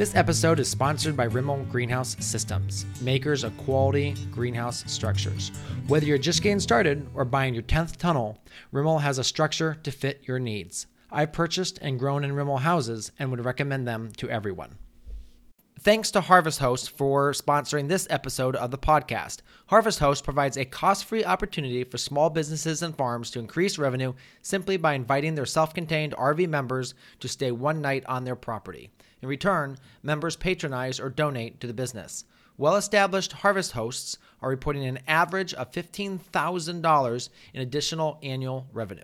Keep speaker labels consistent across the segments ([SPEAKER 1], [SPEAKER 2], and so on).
[SPEAKER 1] This episode is sponsored by Rimol Greenhouse Systems, makers of quality greenhouse structures. Whether you're just getting started or buying your 10th tunnel, Rimol has a structure to fit your needs. I've purchased and grown in Rimol houses and would recommend them to everyone. Thanks to Harvest Host for sponsoring this episode of the podcast. Harvest Host provides a cost free opportunity for small businesses and farms to increase revenue simply by inviting their self contained RV members to stay one night on their property. In return, members patronize or donate to the business. Well established harvest hosts are reporting an average of $15,000 in additional annual revenue.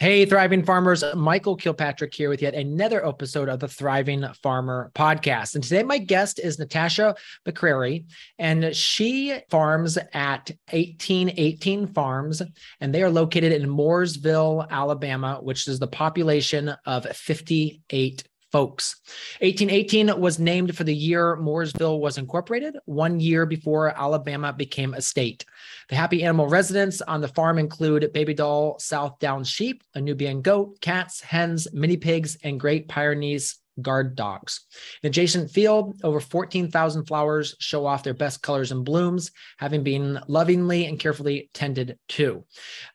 [SPEAKER 1] Hey, thriving farmers. Michael Kilpatrick here with yet another episode of the Thriving Farmer podcast. And today, my guest is Natasha McCrary, and she farms at 1818 Farms, and they are located in Mooresville, Alabama, which is the population of 58 folks. 1818 was named for the year Mooresville was incorporated, one year before Alabama became a state. The happy animal residents on the farm include baby doll South Downs sheep, a Nubian goat, cats, hens, mini pigs, and Great Pyrenees guard dogs. In adjacent field, over 14,000 flowers show off their best colors and blooms, having been lovingly and carefully tended to.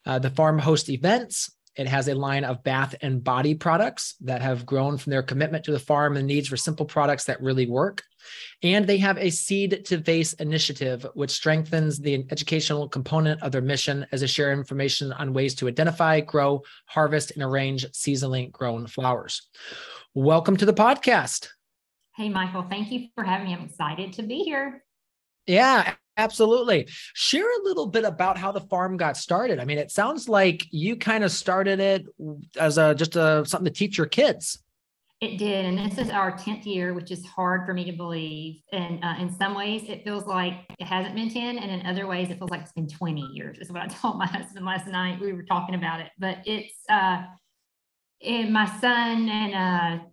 [SPEAKER 1] Uh, the farm hosts events, it has a line of bath and body products that have grown from their commitment to the farm and needs for simple products that really work. And they have a seed to vase initiative, which strengthens the educational component of their mission as they share information on ways to identify, grow, harvest, and arrange seasonally grown flowers. Welcome to the podcast.
[SPEAKER 2] Hey, Michael, thank you for having me. I'm excited to be here.
[SPEAKER 1] Yeah, absolutely. Share a little bit about how the farm got started. I mean, it sounds like you kind of started it as a just a something to teach your kids.
[SPEAKER 2] It did, and this is our tenth year, which is hard for me to believe. And uh, in some ways, it feels like it hasn't been ten, and in other ways, it feels like it's been twenty years. Is what I told my husband last night. We were talking about it, but it's uh, and my son and uh,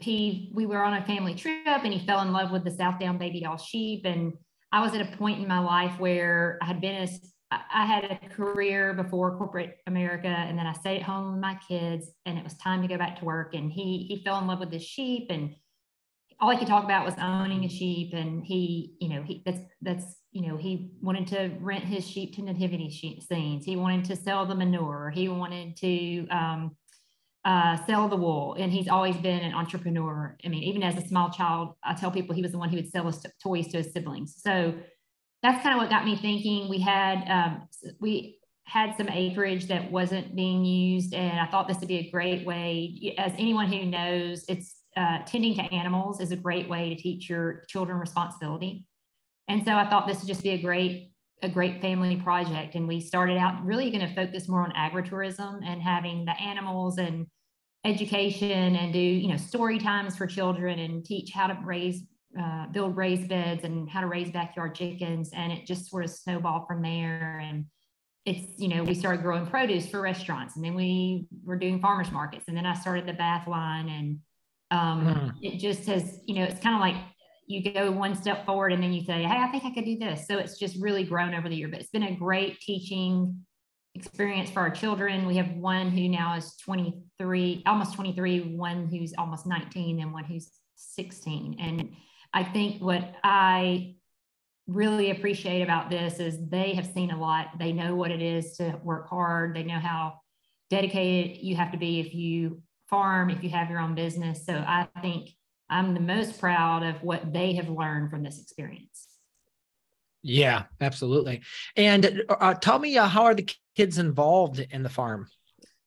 [SPEAKER 2] he we were on a family trip, and he fell in love with the South Down baby doll sheep, and I was at a point in my life where I had been as I had a career before corporate America, and then I stayed at home with my kids, and it was time to go back to work. And he he fell in love with the sheep, and all he could talk about was owning a sheep. And he, you know, he that's that's you know he wanted to rent his sheep to nativity scenes. He wanted to sell the manure. He wanted to um, uh, sell the wool. And he's always been an entrepreneur. I mean, even as a small child, I tell people he was the one who would sell his toys to his siblings. So that's kind of what got me thinking. We had um, we had some acreage that wasn't being used, and I thought this would be a great way. As anyone who knows, it's uh, tending to animals is a great way to teach your children responsibility. And so I thought this would just be a great a great family project. And we started out really going to focus more on agritourism and having the animals and education and do, you know, story times for children and teach how to raise, uh, build raised beds and how to raise backyard chickens. And it just sort of snowballed from there. And it's, you know, we started growing produce for restaurants and then we were doing farmers markets. And then I started the bath line and um, mm. it just has, you know, it's kind of like you go one step forward and then you say, Hey, I think I could do this. So it's just really grown over the year, but it's been a great teaching experience for our children. We have one who now is 23, almost 23, one who's almost 19, and one who's 16. And I think what I really appreciate about this is they have seen a lot. They know what it is to work hard. They know how dedicated you have to be if you farm, if you have your own business. So I think I'm the most proud of what they have learned from this experience.
[SPEAKER 1] Yeah, absolutely. And uh, tell me, uh, how are the kids involved in the farm?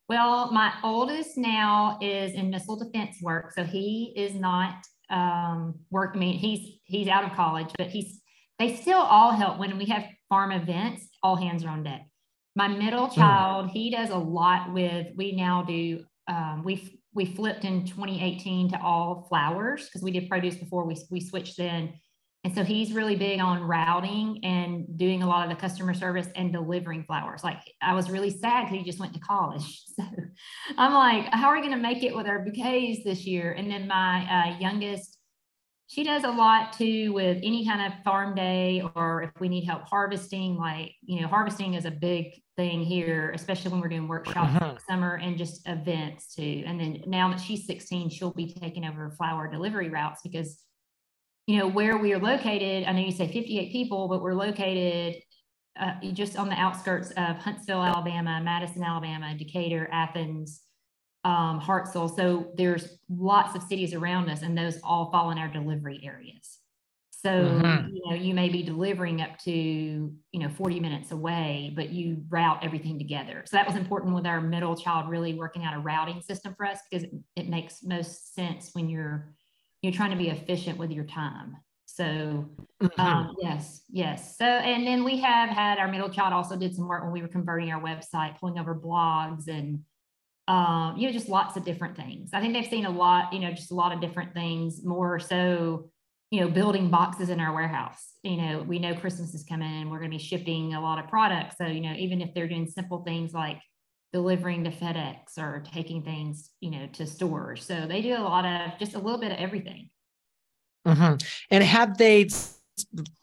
[SPEAKER 2] Well, my oldest now is in missile defense work, so he is not um, work. I mean, he's he's out of college, but he's they still all help when we have farm events. All hands are on deck. My middle hmm. child, mm. he does a lot with. We now do. Um, we we flipped in 2018 to all flowers because we did produce before. We we switched then And so he's really big on routing and doing a lot of the customer service and delivering flowers. Like I was really sad because he just went to college. So I'm like, how are we going to make it with our bouquets this year? And then my uh, youngest, she does a lot too with any kind of farm day or if we need help harvesting, like, you know, harvesting is a big thing here, especially when we're doing workshops uh-huh. summer and just events too. And then now that she's 16, she'll be taking over flower delivery routes because you know, where we are located, I know you say 58 people, but we're located uh, just on the outskirts of Huntsville, Alabama, Madison, Alabama, Decatur, Athens, um, Hartselle. So there's lots of cities around us, and those all fall in our delivery areas. So mm-hmm. you know, you may be delivering up to you know 40 minutes away, but you route everything together. So that was important with our middle child really working out a routing system for us because it, it makes most sense when you're you're trying to be efficient with your time. So mm-hmm. um, yes, yes. So and then we have had our middle child also did some work when we were converting our website, pulling over blogs and um, you know just lots of different things. I think they've seen a lot, you know, just a lot of different things. More so, you know, building boxes in our warehouse. You know, we know Christmas is coming and we're going to be shipping a lot of products. So you know, even if they're doing simple things like delivering to FedEx or taking things, you know, to stores. So they do a lot of just a little bit of everything.
[SPEAKER 1] Mm-hmm. And have they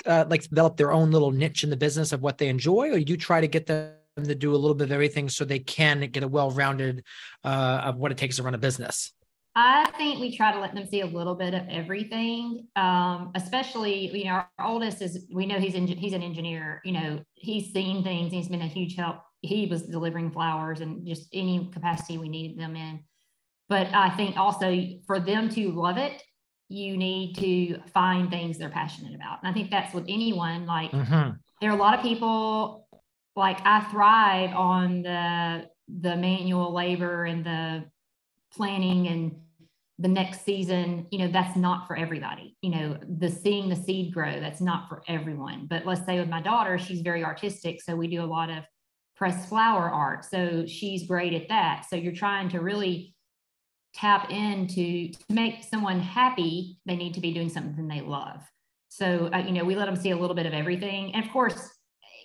[SPEAKER 1] uh, like developed their own little niche in the business of what they enjoy, or do you try to get them to do a little bit of everything so they can get a well-rounded uh, of what it takes to run a business?
[SPEAKER 2] I think we try to let them see a little bit of everything. Um, especially, you know, our oldest is we know he's in, he's an engineer. You know, he's seen things. He's been a huge help he was delivering flowers and just any capacity we needed them in. But I think also for them to love it, you need to find things they're passionate about. And I think that's with anyone. Like mm-hmm. there are a lot of people like I thrive on the the manual labor and the planning and the next season, you know, that's not for everybody. You know, the seeing the seed grow, that's not for everyone. But let's say with my daughter, she's very artistic. So we do a lot of press flower art. So she's great at that. So you're trying to really tap into to make someone happy, they need to be doing something they love. So uh, you know, we let them see a little bit of everything. And of course,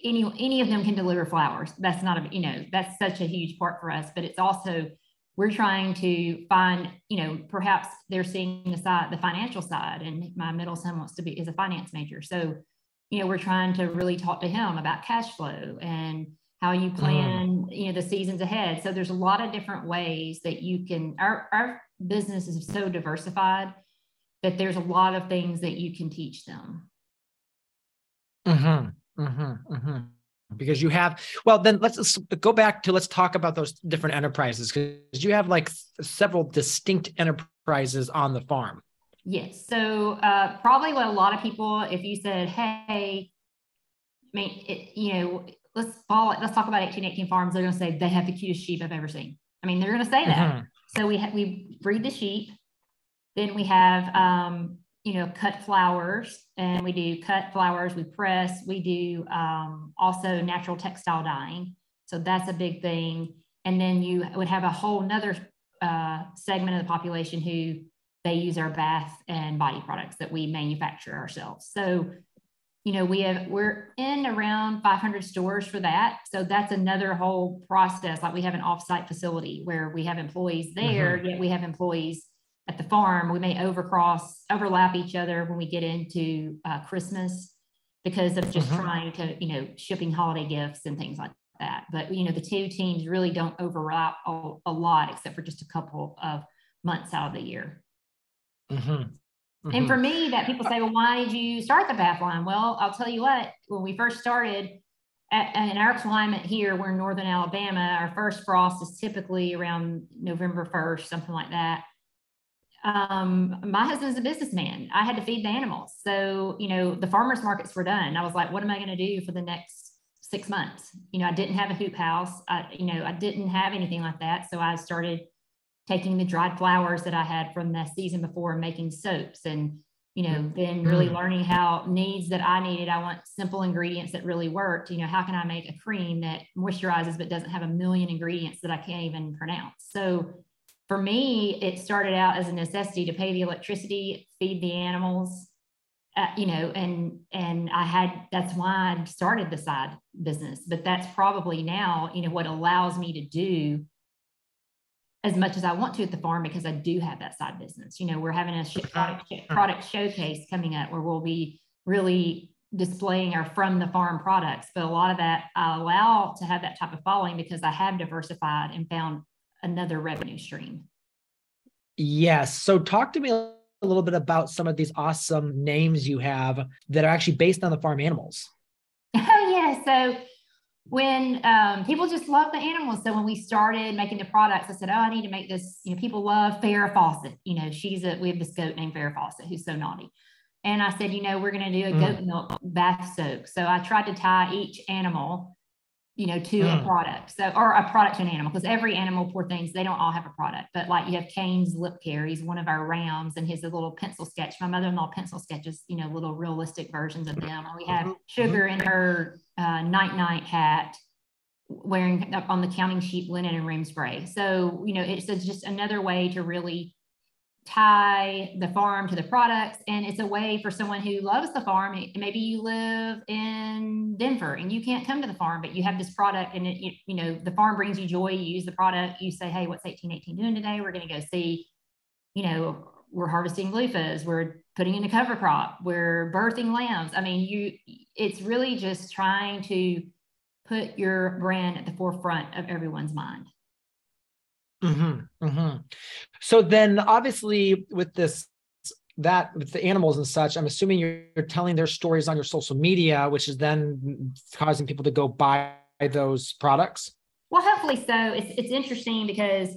[SPEAKER 2] any any of them can deliver flowers. That's not a you know, that's such a huge part for us, but it's also we're trying to find, you know, perhaps they're seeing the side, the financial side, and my middle son wants to be is a finance major. So, you know, we're trying to really talk to him about cash flow and how you mm-hmm. plan mm. you know the seasons ahead so there's a lot of different ways that you can our, our business is so diversified that there's a lot of things that you can teach them
[SPEAKER 1] mm-hmm, mm-hmm, mm-hmm. because you have well then let's, let's go back to let's talk about those different enterprises because you have like several distinct enterprises on the farm
[SPEAKER 2] yes so uh, probably what a lot of people if you said hey I mean, it, you know, let's let's talk about 1818 farms. They're going to say they have the cutest sheep i've ever seen. I mean they're going to say that. Mm-hmm. so we ha- we breed the sheep. Then we have um, you know cut flowers and we do cut flowers we press we do um, also natural textile dyeing. So that's a big thing. And then you would have a whole nother uh, segment of the population who they use our bath and body products that we manufacture ourselves. So you know we have we're in around 500 stores for that so that's another whole process like we have an offsite facility where we have employees there mm-hmm. yet we have employees at the farm we may overcross overlap each other when we get into uh, christmas because of just mm-hmm. trying to you know shipping holiday gifts and things like that but you know the two teams really don't overlap a, a lot except for just a couple of months out of the year
[SPEAKER 1] mm-hmm.
[SPEAKER 2] Mm-hmm. And for me, that people say, well, why did you start the bath line? Well, I'll tell you what, when we first started at, in our climate here, we're in Northern Alabama, our first frost is typically around November 1st, something like that. Um, my husband's a businessman. I had to feed the animals. So, you know, the farmers markets were done. I was like, what am I going to do for the next six months? You know, I didn't have a hoop house. I, you know, I didn't have anything like that. So I started taking the dried flowers that I had from the season before and making soaps and you know then really mm. learning how needs that I needed I want simple ingredients that really worked you know how can I make a cream that moisturizes but doesn't have a million ingredients that I can't even pronounce so for me it started out as a necessity to pay the electricity feed the animals uh, you know, and and I had that's why I started the side business. But that's probably now, you know, what allows me to do as much as I want to at the farm because I do have that side business. You know, we're having a product, product showcase coming up where we'll be really displaying our from the farm products. But a lot of that I allow to have that type of following because I have diversified and found another revenue stream.
[SPEAKER 1] Yes. So talk to me a little bit about some of these awesome names you have that are actually based on the farm animals.
[SPEAKER 2] Oh yeah. So when um, people just love the animals. So when we started making the products, I said, "Oh, I need to make this." You know, people love Farrah Fawcett. You know, she's a we have this goat named Farrah Fawcett who's so naughty. And I said, you know, we're going to do a mm. goat milk bath soak. So I tried to tie each animal, you know, to mm. a product. So, or a product to an animal, because every animal, poor things, they don't all have a product. But like you have Kane's lip care, he's one of our rams, and his little pencil sketch. My mother in law pencil sketches, you know, little realistic versions of them. Or we have mm-hmm. Sugar in her uh, night night hat wearing on the counting sheep linen and room spray. So, you know, it's just another way to really tie the farm to the products. And it's a way for someone who loves the farm. Maybe you live in Denver and you can't come to the farm, but you have this product and it, you know, the farm brings you joy. You use the product. You say, Hey, what's 1818 doing today? We're going to go see, you know, we're harvesting loofahs. We're putting in a cover crop. We're birthing lambs. I mean, you, it's really just trying to put your brand at the forefront of everyone's mind.
[SPEAKER 1] Mm-hmm, mm-hmm. So then, obviously, with this, that with the animals and such, I'm assuming you're, you're telling their stories on your social media, which is then causing people to go buy those products.
[SPEAKER 2] Well, hopefully so. It's it's interesting because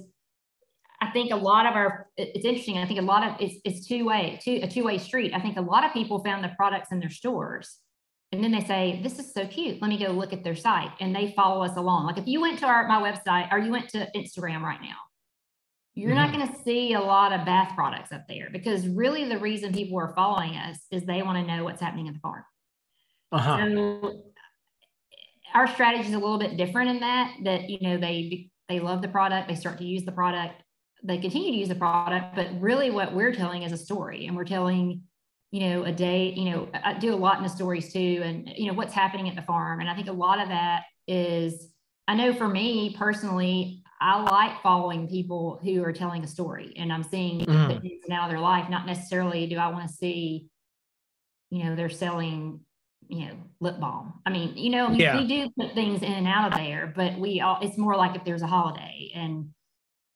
[SPEAKER 2] I think a lot of our it's interesting. I think a lot of it's it's two way two a two way street. I think a lot of people found the products in their stores and then they say, This is so cute. Let me go look at their site. And they follow us along. Like if you went to our my website or you went to Instagram right now, you're mm-hmm. not going to see a lot of bath products up there because really the reason people are following us is they want to know what's happening in the farm. Uh-huh. So our strategy is a little bit different in that that you know they they love the product, they start to use the product, they continue to use the product, but really what we're telling is a story and we're telling you know, a day, you know, I do a lot in the stories too, and, you know, what's happening at the farm. And I think a lot of that is, I know for me personally, I like following people who are telling a story and I'm seeing mm. things now their life, not necessarily do I want to see, you know, they're selling, you know, lip balm. I mean, you know, yeah. we do put things in and out of there, but we all, it's more like if there's a holiday and,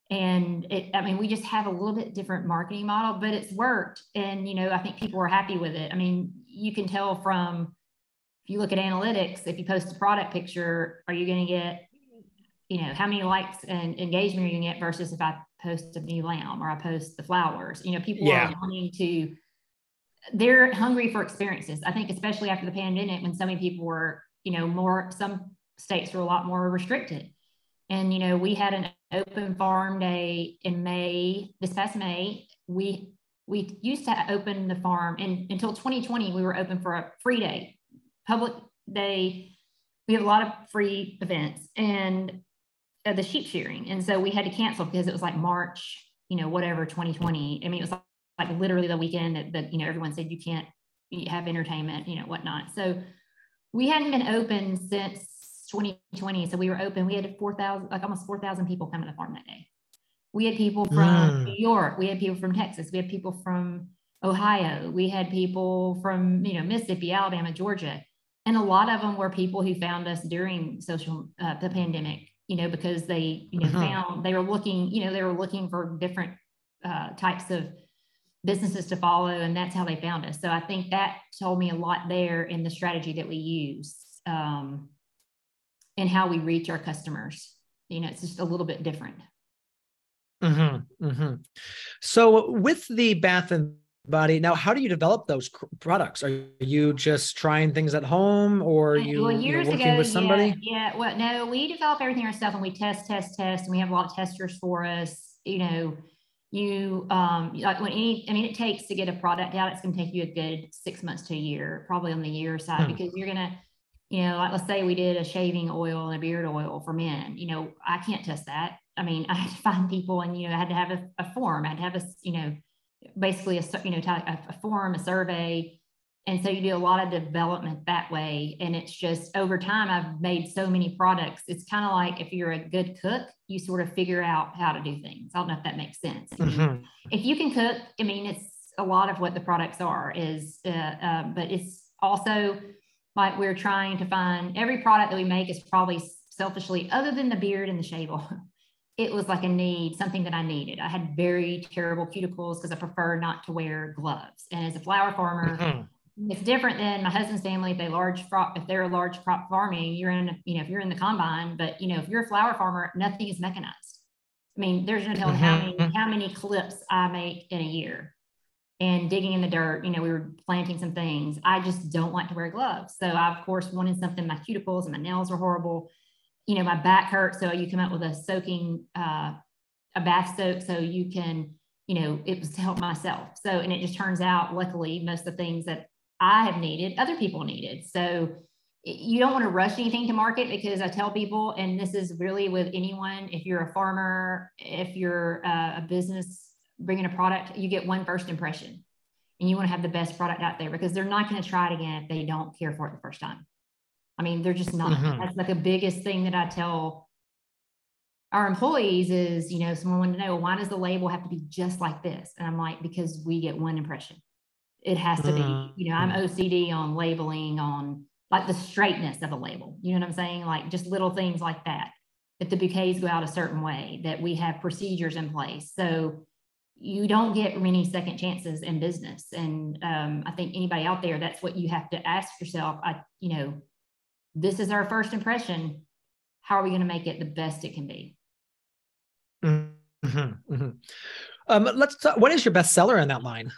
[SPEAKER 2] and it i mean we just have a little bit different marketing model but it's worked. And you know i think people are happy with it. I mean you can tell from if you look at analytics if you post a product picture are you going to get you know how many likes and engagement are you going to get versus if i post a new lamb or i post the flowers? You know people yeah. are wanting to they're hungry for experiences. I think especially after the pandemic when so many people were you know more some states were a lot more restricted and, you know, we had an open farm day in May, this past May. We we used to open the farm and until 2020, we were open for a free day, public day. We have a lot of free events and uh, the sheep shearing. And so we had to cancel because it was like March, you know, whatever, 2020. I mean, it was like, like literally the weekend that, that, you know, everyone said you can't have entertainment, you know, whatnot. So we hadn't been open since 2020. So we were open. We had 4,000, like almost 4,000 people come to the farm that day. We had people from mm. New York. We had people from Texas. We had people from Ohio. We had people from, you know, Mississippi, Alabama, Georgia. And a lot of them were people who found us during social, uh, the pandemic, you know, because they, you know, uh-huh. found, they were looking, you know, they were looking for different uh, types of businesses to follow. And that's how they found us. So I think that told me a lot there in the strategy that we use. Um, and how we reach our customers. You know, it's just a little bit different.
[SPEAKER 1] Mm-hmm, mm-hmm. So, with the Bath and Body, now, how do you develop those products? Are you just trying things at home, or are you, well, years working ago, with somebody?
[SPEAKER 2] Yeah, yeah, well, no, we develop everything ourselves, and we test, test, test, and we have a lot of testers for us. You know, you um like when any i mean it takes to get a product out it's going to take you a good six months to a year probably on the year side hmm. because you're going to you know, like let's say we did a shaving oil and a beard oil for men, you know, I can't test that. I mean, I had to find people and, you know, I had to have a, a form, I had to have a, you know, basically a, you know, a, a form, a survey, And so you do a lot of development that way. And it's just over time, I've made so many products. It's kind of like if you're a good cook, you sort of figure out how to do things. I don't know if that makes sense. Mm-hmm. If you can cook, I mean, it's a lot of what the products are is, uh, uh, but it's also like we're trying to find every product that we make is probably selfishly, other than the beard and the shave it was like a need, something that I needed. I had very terrible cuticles because I prefer not to wear gloves. And as a flower farmer, mm-hmm. it's different than my husband's family. If they large crop, if they're a large crop farming, you're in, you know, if you're in the combine, but you know, if you're a flower farmer, nothing is mechanized. I mean, there's no telling mm-hmm. how many how many clips I make in a year. And digging in the dirt, you know, we were planting some things. I just don't like to wear gloves. So I, of course, wanted something. My cuticles and my nails were horrible you know, my back hurt. So you come up with a soaking, uh, a bath soak so you can, you know, it was to help myself. So, and it just turns out, luckily, most of the things that I have needed, other people needed. So you don't want to rush anything to market because I tell people, and this is really with anyone, if you're a farmer, if you're uh, a business bringing a product, you get one first impression and you want to have the best product out there because they're not going to try it again if they don't care for it the first time. I mean, they're just not. Mm-hmm. That's like the biggest thing that I tell our employees is, you know, someone wanted to know why does the label have to be just like this? And I'm like, because we get one impression. It has to mm-hmm. be, you know, I'm OCD on labeling, on like the straightness of a label. You know what I'm saying? Like just little things like that. That the bouquets go out a certain way, that we have procedures in place. So you don't get many second chances in business. And um, I think anybody out there, that's what you have to ask yourself. I, you know, this is our first impression. How are we going to make it the best it can be?
[SPEAKER 1] Mm-hmm, mm-hmm. Um, let's talk, what is your best seller in that line?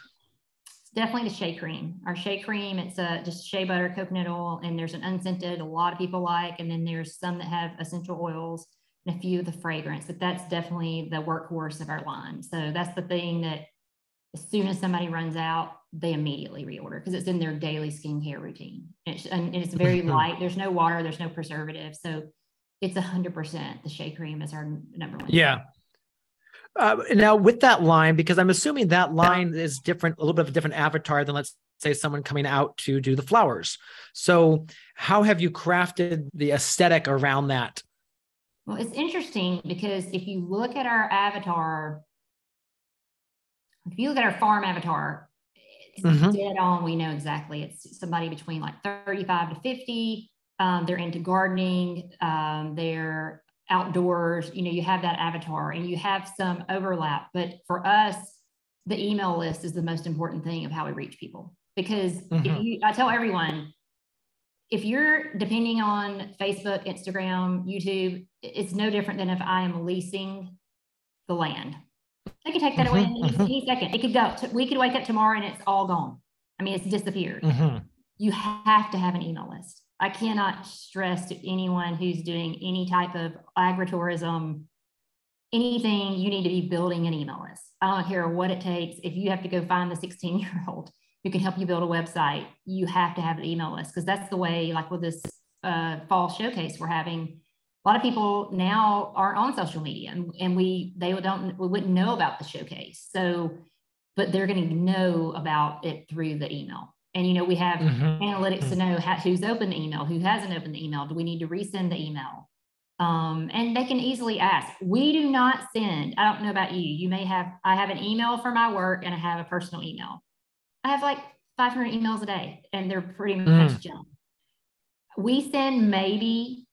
[SPEAKER 2] It's definitely the shea cream. Our shea cream, it's a, just shea butter, coconut oil, and there's an unscented a lot of people like, and then there's some that have essential oils and a few of the fragrance, but that's definitely the workhorse of our line. So that's the thing that as soon as somebody runs out, they immediately reorder because it's in their daily skincare routine. And it's, and it's very mm-hmm. light. There's no water, there's no preservative. So it's a hundred percent the shea cream is our number one.
[SPEAKER 1] Yeah. Uh, now with that line, because I'm assuming that line is different, a little bit of a different avatar than let's say someone coming out to do the flowers. So how have you crafted the aesthetic around that?
[SPEAKER 2] Well, it's interesting because if you look at our avatar, if you look at our farm avatar, mm-hmm. dead on. We know exactly it's somebody between like 35 to 50. Um, they're into gardening. Um, they're outdoors. You know, you have that avatar and you have some overlap. But for us, the email list is the most important thing of how we reach people because mm-hmm. if you, I tell everyone, if you're depending on Facebook, Instagram, YouTube, it's no different than if I am leasing the land. They could take that away mm-hmm, in mm-hmm. any second. It could go. We could wake up tomorrow and it's all gone. I mean, it's disappeared. Mm-hmm. You have to have an email list. I cannot stress to anyone who's doing any type of agritourism, anything, you need to be building an email list. I don't care what it takes. If you have to go find the 16 year old who can help you build a website, you have to have an email list because that's the way, like with this uh, fall showcase we're having, a lot of people now aren't on social media and, and we they don't we wouldn't know about the showcase. So but they're going to know about it through the email. And you know we have mm-hmm. analytics to know how, who's opened the email who hasn't opened the email. Do we need to resend the email? Um, and they can easily ask. We do not send i don't know about you you may have i have an email for my work and i have a personal email. I have like 500 emails a day and they're pretty much mm. junk. We send maybe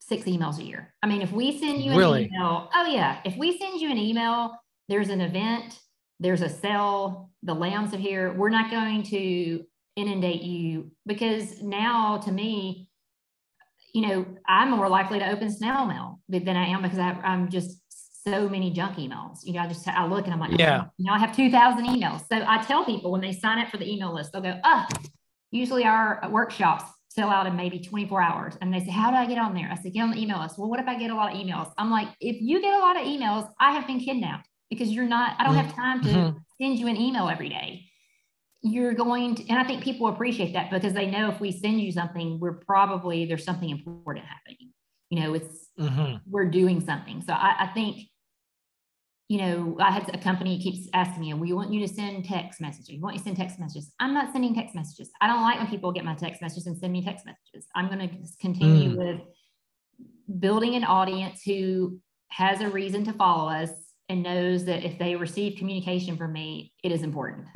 [SPEAKER 2] six emails a year. I mean, if we send you an really? email, oh yeah, if we send you an email, there's an event, there's a sale, the lambs are here, we're not going to inundate you because now to me, you know, I'm more likely to open snail mail than I am because I, am just so many junk emails. You know, I just I look and I'm like, yeah, oh, you know, I have 2,000 emails. So I tell people when they sign up for the email list, they'll go, oh, usually our workshops sell out in maybe 24 hours. And they say, How do I get on there? I said, Get on the email list. Well, what if I get a lot of emails? I'm like, If you get a lot of emails, I have been kidnapped because you're not, I don't have time to mm-hmm. send you an email every day. You're going to, and I think people appreciate that because they know if we send you something, we're probably, there's something important happening. You know, it's, mm-hmm. we're doing something. So I, I think you know, I had a company keeps asking me, we want you to send text messages. We want you to send text messages. I'm not sending text messages. I don't like when people get my text messages and send me text messages. I'm going to continue mm. with building an audience who has a reason to follow us and knows that if they receive communication from me, it is important.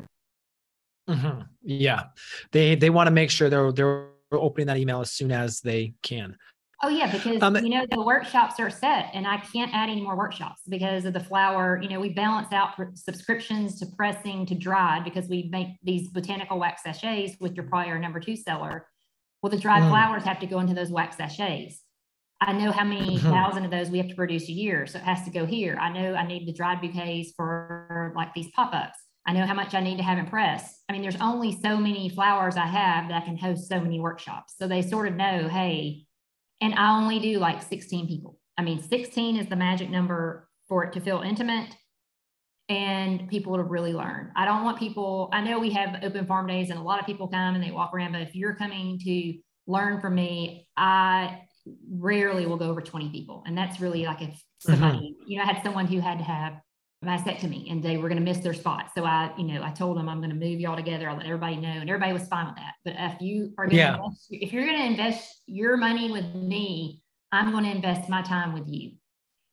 [SPEAKER 1] Mm-hmm. Yeah, they they want to make sure they're they're opening that email as soon as they can.
[SPEAKER 2] Oh yeah, because um, you know the workshops are set, and I can't add any more workshops because of the flower. You know, we balance out subscriptions to pressing to dried because we make these botanical wax sachets with your prior number two seller. Well, the dried mm. flowers have to go into those wax sachets. I know how many mm-hmm. thousand of those we have to produce a year, so it has to go here. I know I need the dried bouquets for like these pop-ups. I know how much I need to have in press. I mean, there's only so many flowers I have that I can host so many workshops. So they sort of know, hey, and I only do like 16 people. I mean, 16 is the magic number for it to feel intimate and people to really learn. I don't want people, I know we have open farm days and a lot of people come and they walk around, but if you're coming to learn from me, I rarely will go over 20 people. And that's really like if somebody, mm-hmm. you know, I had someone who had to have mastectomy and they were going to miss their spot. So I, you know, I told them I'm going to move y'all together. I'll let everybody know. And everybody was fine with that. But if you are going yeah. to, invest, if you're going to invest your money with me, I'm going to invest my time with you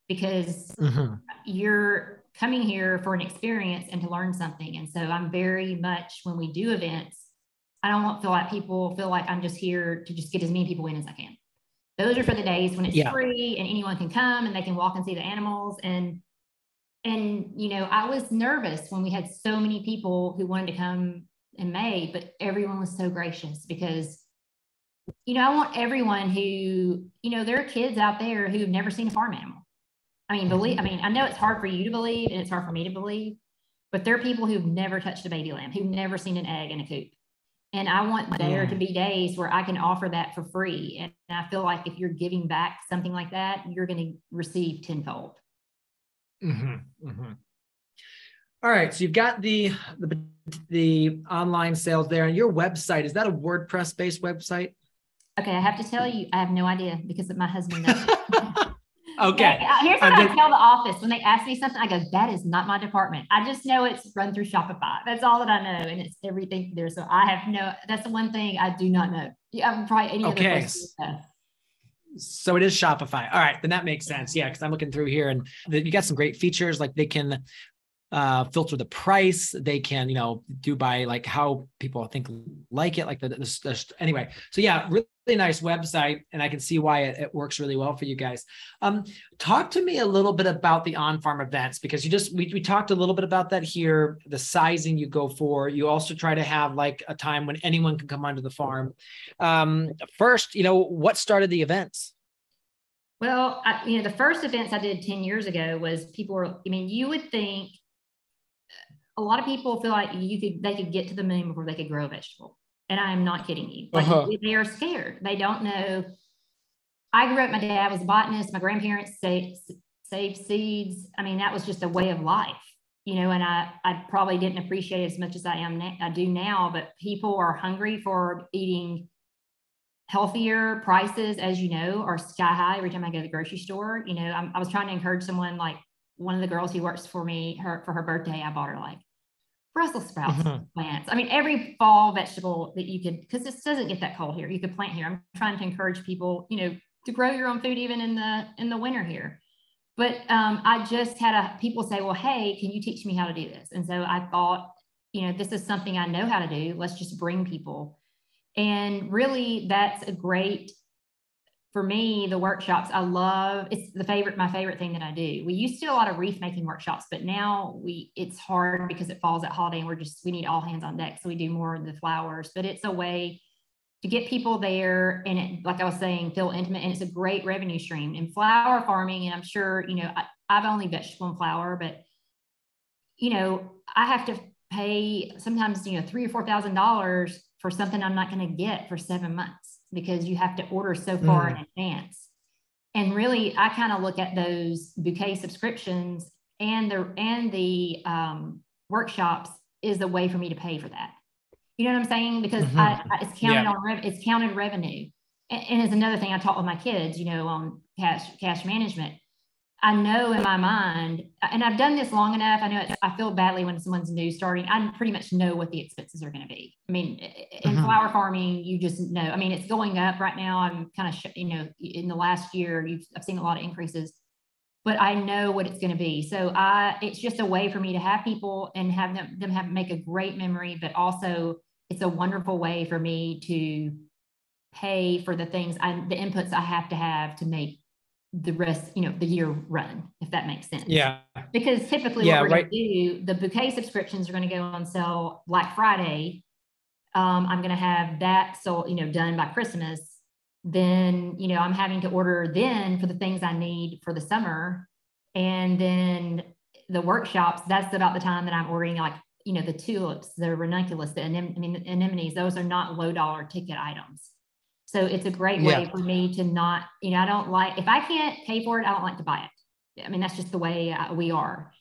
[SPEAKER 2] because mm-hmm. you're coming here for an experience and to learn something. And so I'm very much when we do events, I don't want to feel like people feel like I'm just here to just get as many people in as I can. Those are for the days when it's yeah. free and anyone can come and they can walk and see the animals and and you know i was nervous when we had so many people who wanted to come in may but everyone was so gracious because you know i want everyone who you know there are kids out there who've never seen a farm animal. I mean believe i mean i know it's hard for you to believe and it's hard for me to believe but there are people who've never touched a baby lamb who've never seen an egg in a coop. And i want there to be days where i can offer that for free. And i feel like if you're giving back something like that you're going to receive tenfold
[SPEAKER 1] Mm-hmm, mm-hmm. All right, so you've got the, the the online sales there, and your website is that a WordPress based website?
[SPEAKER 2] Okay, I have to tell you, I have no idea because my husband knows.
[SPEAKER 1] okay.
[SPEAKER 2] Uh, here's what I tell the office when they ask me something. I go, "That is not my department. I just know it's run through Shopify. That's all that I know, and it's everything there. So I have no. That's the one thing I do not know. Yeah, I'm probably any okay. other person
[SPEAKER 1] so it is Shopify. All right, then that makes sense. Yeah, because I'm looking through here and you got some great features like they can uh, filter the price. They can, you know, do by like how people think like it, like the, the, the anyway. So yeah, really, nice website, and I can see why it, it, works really well for you guys. Um, talk to me a little bit about the on-farm events because you just we, we talked a little bit about that here. The sizing you go for. You also try to have like a time when anyone can come onto the farm. Um, first, you know, what started the events?
[SPEAKER 2] Well, I, you know, the first events I did 10 years ago was people were, I mean, you would think a lot of people feel like you could they could get to the moon before they could grow a vegetable. And I am not kidding you. Like uh-huh. they are scared. They don't know. I grew up, my dad was a botanist, my grandparents saved, saved seeds. I mean, that was just a way of life, you know, and I, I probably didn't appreciate it as much as I am na- I do now, but people are hungry for eating healthier prices, as you know, are sky high every time I go to the grocery store. You know, I'm, i was trying to encourage someone like one of the girls who works for me, her for her birthday, I bought her like Brussels sprouts mm-hmm. plants. I mean, every fall vegetable that you could, because this doesn't get that cold here. You could plant here. I'm trying to encourage people, you know, to grow your own food even in the in the winter here. But um, I just had a people say, well, hey, can you teach me how to do this? And so I thought, you know, this is something I know how to do. Let's just bring people. And really, that's a great for me, the workshops I love, it's the favorite, my favorite thing that I do. We used to do a lot of wreath making workshops, but now we it's hard because it falls at holiday and we're just we need all hands on deck. So we do more of the flowers, but it's a way to get people there and it, like I was saying, feel intimate and it's a great revenue stream. In flower farming, and I'm sure, you know, I, I've only vegetable and flower, but you know, I have to pay sometimes, you know, three or four thousand dollars for something I'm not going to get for seven months because you have to order so far mm. in advance. And really, I kind of look at those bouquet subscriptions and the and the um, workshops is a way for me to pay for that. You know what I'm saying? Because mm-hmm. I, I, it's counted yeah. on rev- it's counted revenue. And, and it's another thing I taught with my kids. You know, on cash cash management. I know in my mind, and I've done this long enough. I know I feel badly when someone's new starting. I pretty much know what the expenses are going to be. I mean, in mm-hmm. flower farming, you just know. I mean, it's going up right now. I'm kind of, you know, in the last year, you've I've seen a lot of increases, but I know what it's going to be. So I, it's just a way for me to have people and have them them have make a great memory, but also it's a wonderful way for me to pay for the things I, the inputs I have to have to make the rest, you know, the year run, if that makes sense.
[SPEAKER 1] Yeah.
[SPEAKER 2] Because typically yeah, what we're right. going to do, the bouquet subscriptions are going to go on sale Black Friday. Um, I'm going to have that sold, you know, done by Christmas. Then, you know, I'm having to order then for the things I need for the summer. And then the workshops, that's about the time that I'm ordering like, you know, the tulips, the ranunculus, the anem- I mean, the anemones, those are not low dollar ticket items. So it's a great way yeah. for me to not, you know, I don't like, if I can't pay for it, I don't like to buy it. I mean, that's just the way uh, we are.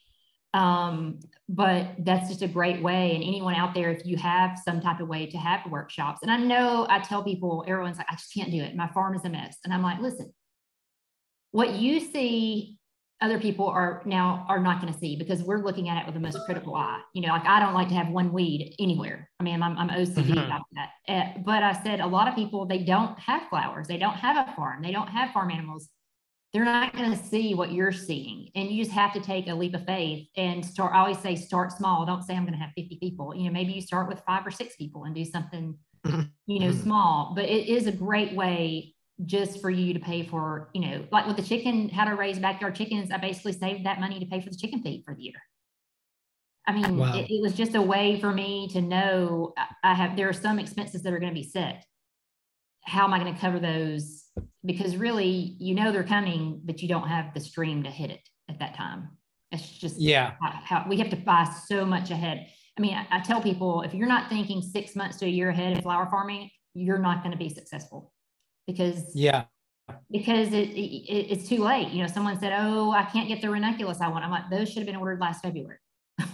[SPEAKER 2] Um, but that's just a great way. And anyone out there, if you have some type of way to have workshops, and I know I tell people, everyone's like, I just can't do it. My farm is a mess. And I'm like, listen, what you see other people are now are not going to see because we're looking at it with the most critical eye. You know, like I don't like to have one weed anywhere. I mean, I'm, I'm OCD mm-hmm. about that. Uh, but I said a lot of people they don't have flowers, they don't have a farm, they don't have farm animals. They're not going to see what you're seeing, and you just have to take a leap of faith and start. I always say start small. Don't say I'm going to have 50 people. You know, maybe you start with five or six people and do something, mm-hmm. you know, mm-hmm. small. But it is a great way just for you to pay for, you know, like with the chicken, how to raise backyard chickens, I basically saved that money to pay for the chicken feed for the year. I mean, wow. it, it, was just a way for me to know I have, there are some expenses that are going to be set. How am I going to cover those? Because really, you know, they're coming, but you don't have the stream to hit it at that time. It's just,
[SPEAKER 1] yeah,
[SPEAKER 2] how, how we have to buy so much ahead. I mean, I, I tell people if you're not thinking six months to a year ahead in flower farming, you're not going to be successful because
[SPEAKER 1] yeah.
[SPEAKER 2] because it, it, it's too late. You know someone said oh i can't get the ranunculus i want. I'm like those should have been ordered last february.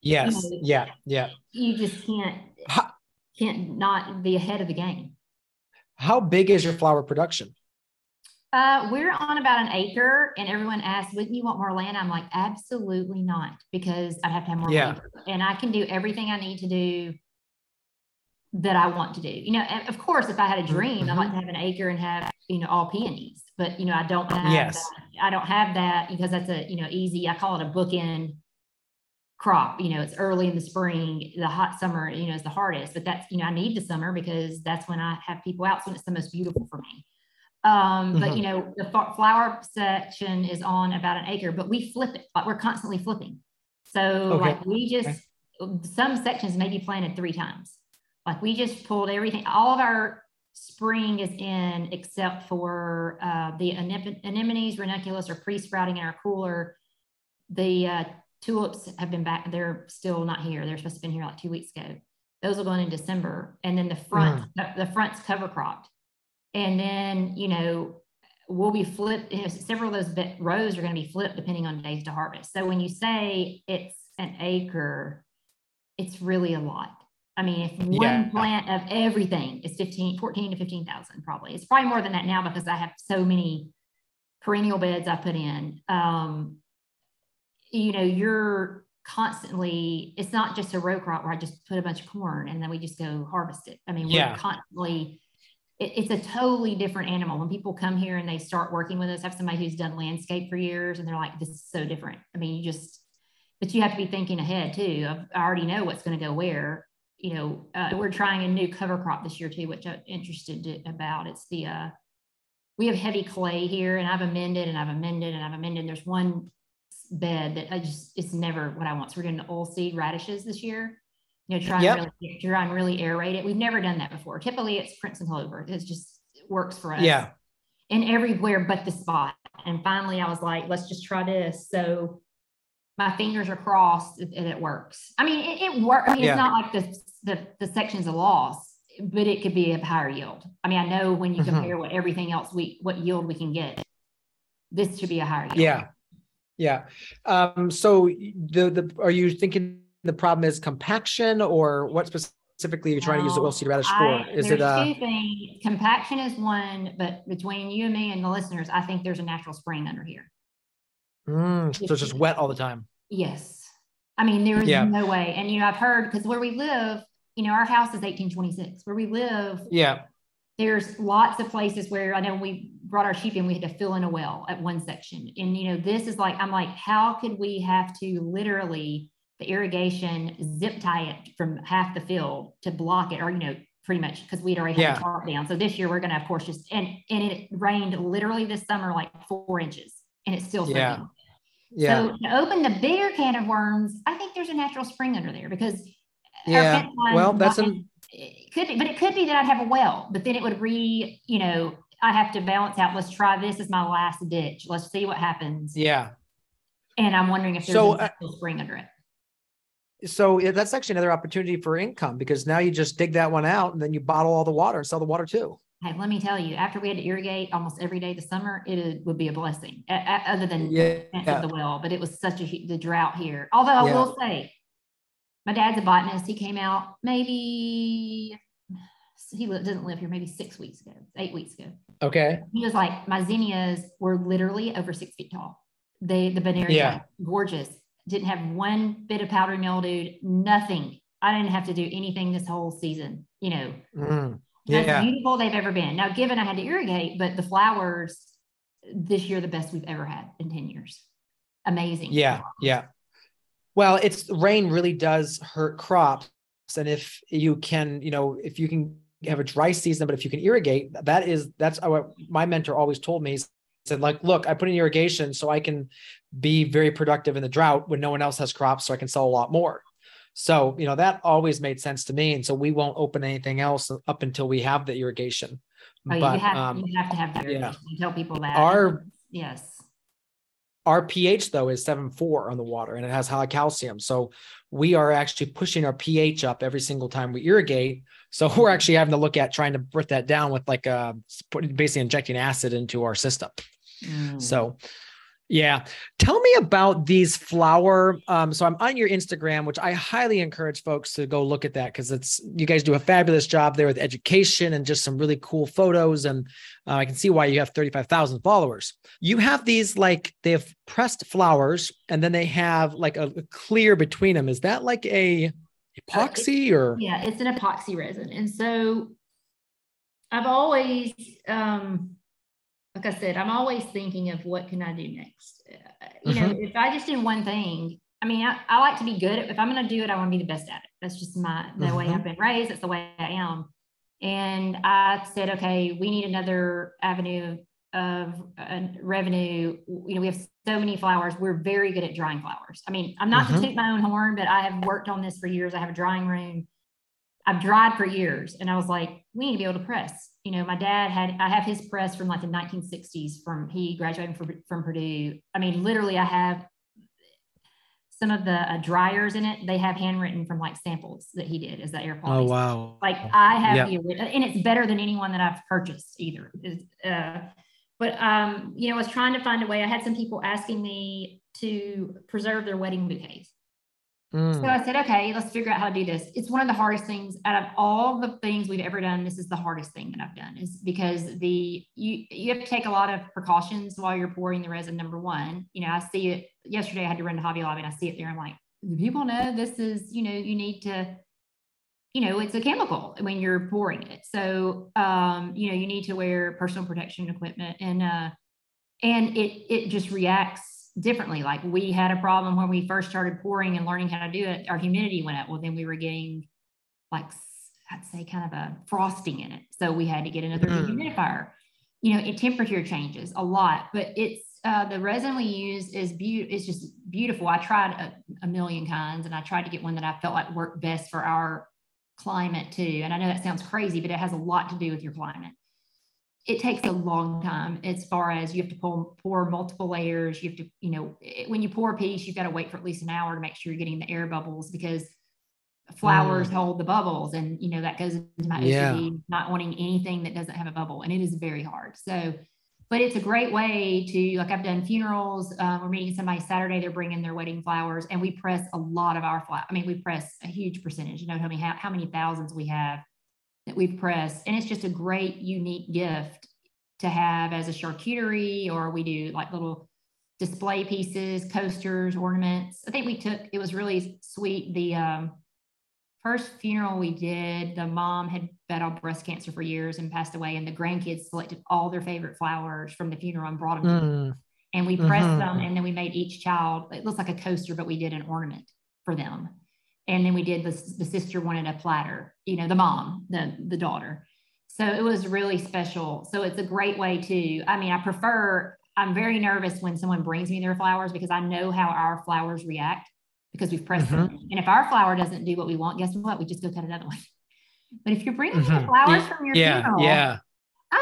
[SPEAKER 1] Yes you know, yeah. Yeah.
[SPEAKER 2] you just can't how, can't not be ahead of the game.
[SPEAKER 1] How big is your flower production?
[SPEAKER 2] Uh, we're on about an acre, and everyone asks, "Wouldn't you want more land?" I'm like, "Absolutely not," because I have to have more
[SPEAKER 1] yeah.
[SPEAKER 2] land, and I can do everything I need to do that I want to do. You know, of course, if I had a dream, mm-hmm. I'd like to have an acre and have, you know, all peonies, but you know, I don't have
[SPEAKER 1] yes.
[SPEAKER 2] That. I don't have that because that's a, you know, easy, I call it a bookend crop. You know, it's early in the spring, the hot summer, you know, is the hardest, but that's, you know, I need the summer because that's when I have people out. So it's the most beautiful for me. Um, mm-hmm. but you know, the flower section is on about an acre, but we flip it, like we're constantly flipping. So okay. like we just, okay. some sections may be planted three times. Like we just pulled everything, all of our spring is in except for uh, the anemones, ranunculus are pre-sprouting in our cooler. The uh, tulips have been back. They're still not here. They're supposed to have been here like two weeks ago. Those will go in in December. And then the front, mm. the, the, front's cover cropped. And then, you know, we'll be flipped. You know, several of those rows are going to be flipped depending on days to harvest. So when you say it's an acre, it's really a lot. I mean, if one yeah. plant of everything is 15, 14 to 15,000 probably. It's probably more than that now because I have so many perennial beds I put in. Um, you know, you're constantly, it's not just a row crop where I just put a bunch of corn and then we just go harvest it. I mean, we're constantly, it, it's a totally different animal. When people come here and they start working with us, I have somebody who's done landscape for years and they're like, this is so different. I mean, you just, but you have to be thinking ahead too. I already know what's going to go where you know, uh, we're trying a new cover crop this year too, which I'm interested about. It's the, uh, we have heavy clay here and I've amended and I've amended and I've amended. There's one bed that I just, it's never what I want. So we're doing the oil seed radishes this year, you know, trying yep. really, try and really aerate it. We've never done that before. Typically it's crimson clover. It just works for us.
[SPEAKER 1] Yeah.
[SPEAKER 2] And everywhere but the spot. And finally I was like, let's just try this. So my fingers are crossed and it works. I mean, it, it works. I mean, yeah. it's not like the, the, the section's a loss, but it could be a higher yield. I mean, I know when you mm-hmm. compare mm-hmm. what everything else we, what yield we can get, this should be a higher yield.
[SPEAKER 1] Yeah. Yeah. Um, so the, the, are you thinking the problem is compaction or what specifically you're trying to use the oilseed radish for?
[SPEAKER 2] Is it uh. Compaction is one, but between you and me and the listeners, I think there's a natural spring under here.
[SPEAKER 1] Mm, so it's just wet all the time.
[SPEAKER 2] Yes. I mean, there is
[SPEAKER 1] Yeah.
[SPEAKER 2] no way. And, you know, I've heard because where we live, you know, our house is 1826. Where we live,
[SPEAKER 1] Yeah.
[SPEAKER 2] there's lots of places where I know we brought our sheep in, we had to fill in a well at one section. And, you know, this is like, I'm like, how could we have to literally the irrigation zip tie it from half the field to block it or, you know, pretty much because we'd already had
[SPEAKER 1] Yeah.
[SPEAKER 2] tarp down. So this year we're going to, of course, just, and, and it rained literally this summer, like four inches and it's still
[SPEAKER 1] Yeah.
[SPEAKER 2] soaking.
[SPEAKER 1] Yeah.
[SPEAKER 2] So to open the bigger can of worms, I think there's a natural spring under there because
[SPEAKER 1] Yeah. Well, that's an-
[SPEAKER 2] it could be, but it could be that I'd have a well, but then it would re, you know, I have to balance out. Let's try this as my last ditch. Let's see what happens.
[SPEAKER 1] yeah.
[SPEAKER 2] And I'm wondering if there's
[SPEAKER 1] So,
[SPEAKER 2] a
[SPEAKER 1] uh,
[SPEAKER 2] spring under it.
[SPEAKER 1] So that's actually another opportunity for income because now you just dig that one out and then you bottle all the water and sell the water too.
[SPEAKER 2] Hey, let me tell you, after we had to irrigate almost every day this summer, it would be a blessing, a- a- other than
[SPEAKER 1] Yeah.
[SPEAKER 2] the well. But it was such a the drought here. Although I
[SPEAKER 1] Yeah.
[SPEAKER 2] will say, my dad's a botanist. He came out maybe he doesn't live here. Maybe six weeks ago, eight weeks ago.
[SPEAKER 1] Okay.
[SPEAKER 2] He was like, my zinnias were literally over six feet tall. They, the Benaria,
[SPEAKER 1] Yeah.
[SPEAKER 2] gorgeous. Didn't have one bit of powdery mildew, nothing. I didn't have to do anything this whole season, you know.
[SPEAKER 1] Mm.
[SPEAKER 2] That's
[SPEAKER 1] Yeah.
[SPEAKER 2] beautiful they've ever been. Now, given I had to irrigate, but the flowers this year, the best we've ever had in 10 years. Amazing.
[SPEAKER 1] Yeah. Yeah. Well, it's rain really does hurt crops. And if you can, you know, if you can have a dry season, but if you can irrigate, that is, that's what my mentor always told me. He said, like, look, I put in irrigation so I can be very productive in the drought when no one else has crops, so I can sell a lot more. So, you know, that always made sense to me. And so we won't open anything else up until we have the irrigation.
[SPEAKER 2] Oh, you,
[SPEAKER 1] but
[SPEAKER 2] have,
[SPEAKER 1] um,
[SPEAKER 2] you have to have the
[SPEAKER 1] yeah.
[SPEAKER 2] irrigation. Tell people that.
[SPEAKER 1] our
[SPEAKER 2] yes.
[SPEAKER 1] our pH though is seven four on the water and it has high calcium. So we are actually pushing our pH up every single time we irrigate. So we're actually having to look at trying to bring that down with like uh putting basically injecting acid into our system.
[SPEAKER 2] Mm.
[SPEAKER 1] So yeah. Tell me about these flower. Um, so I'm on your Instagram, which I highly encourage folks to go look at that because it's you guys do a fabulous job there with education and just some really cool photos. And uh, I can see why you have 35,000 followers. You have these like they have pressed flowers and then they have like a, a clear between them. Is that like a epoxy or
[SPEAKER 2] Yeah, it's an epoxy resin. And so I've always, um, like I said, I'm always thinking of what can I do next. Uh, you know, if I just do one thing, I mean, I, I like to be good at, if I'm going to do it, I want to be the best at it. That's just my, the way
[SPEAKER 1] Mhm.
[SPEAKER 2] I've been raised. That's the way I am. And I said, okay, we need another avenue of uh, revenue. You know, we have so many flowers. We're very good at drying flowers. I mean, I'm not
[SPEAKER 1] Mhm.
[SPEAKER 2] to toot my own horn, but I have worked on this for years. I have a drying room. I've dried for years, and I was like, we need to be able to press. You know, my dad had I have his press from like the 1960s. From he graduated from from Purdue. I mean, literally, I have some of the uh, dryers in it. They have handwritten from like samples that he did as the air quality.
[SPEAKER 1] oh wow.
[SPEAKER 2] Like I have
[SPEAKER 1] Yeah.
[SPEAKER 2] the and it's better than anyone that I've purchased either. Uh, but um, you know, I was trying to find a way. I had some people asking me to preserve their wedding bouquets.
[SPEAKER 1] Mm.
[SPEAKER 2] So I said, okay, let's figure out how to do this. It's one of the hardest things out of all the things we've ever done. This is the hardest thing that I've done is because the you you have to take a lot of precautions while you're pouring the resin. Number one, you know, I see it yesterday. I had to run to Hobby Lobby and I see it there. I'm like, do people know this is, you know, you need to, you know, it's a chemical when you're pouring it. So um, you know, you need to wear personal protection equipment and uh and it it just reacts differently. Like we had a problem when we first started pouring and learning how to do it. Our humidity went up. Well, then we were getting like I'd say kind of a frosting in it. So we had to get another
[SPEAKER 1] Mm.
[SPEAKER 2] dehumidifier. You know, it temperature changes a lot, but it's uh, the resin we use is beautiful. It's just beautiful. I tried a, a million kinds, and I tried to get one that I felt like worked best for our climate too. And I know that sounds crazy, but it has a lot to do with your climate it takes a long time as far as you have to pour, pour multiple layers. You have to, you know, it- when you pour a piece, you've got to wait for at least an hour to make sure you're getting the air bubbles because flowers hold the bubbles. And, you know, that goes into my
[SPEAKER 1] Yeah.
[SPEAKER 2] OCD, not wanting anything that doesn't have a bubble. And it is very hard. So, but it's a great way to, like, I've done funerals. Uh, we're meeting somebody Saturday, they're bringing their wedding flowers, and we press a lot of our flowers. I mean, we press a huge percentage. You know, tell me how, how many thousands we have that we've pressed. And it's just a great, unique gift to have as a charcuterie, or we do like little display pieces, coasters, ornaments. I think we took, it was really sweet. The um, first funeral we did, the mom had battled breast cancer for years and passed away, and the grandkids selected all their favorite flowers from the funeral and brought them mm. And we pressed mm-hmm. them, and then we made each child, it looks like a coaster, but we did an ornament for them. And then we did the, the sister wanted a platter, you know, the mom, the, the daughter. So it was really special. So it's a great way to, I mean, I prefer I'm very nervous when someone brings me their flowers because I know how our flowers react because we've pressed mm-hmm. them. And if our flower doesn't do what we want, guess what? We just go cut another one. But if you're bringing mm-hmm. flowers from your
[SPEAKER 1] yeah,
[SPEAKER 2] funeral,
[SPEAKER 1] yeah,
[SPEAKER 2] I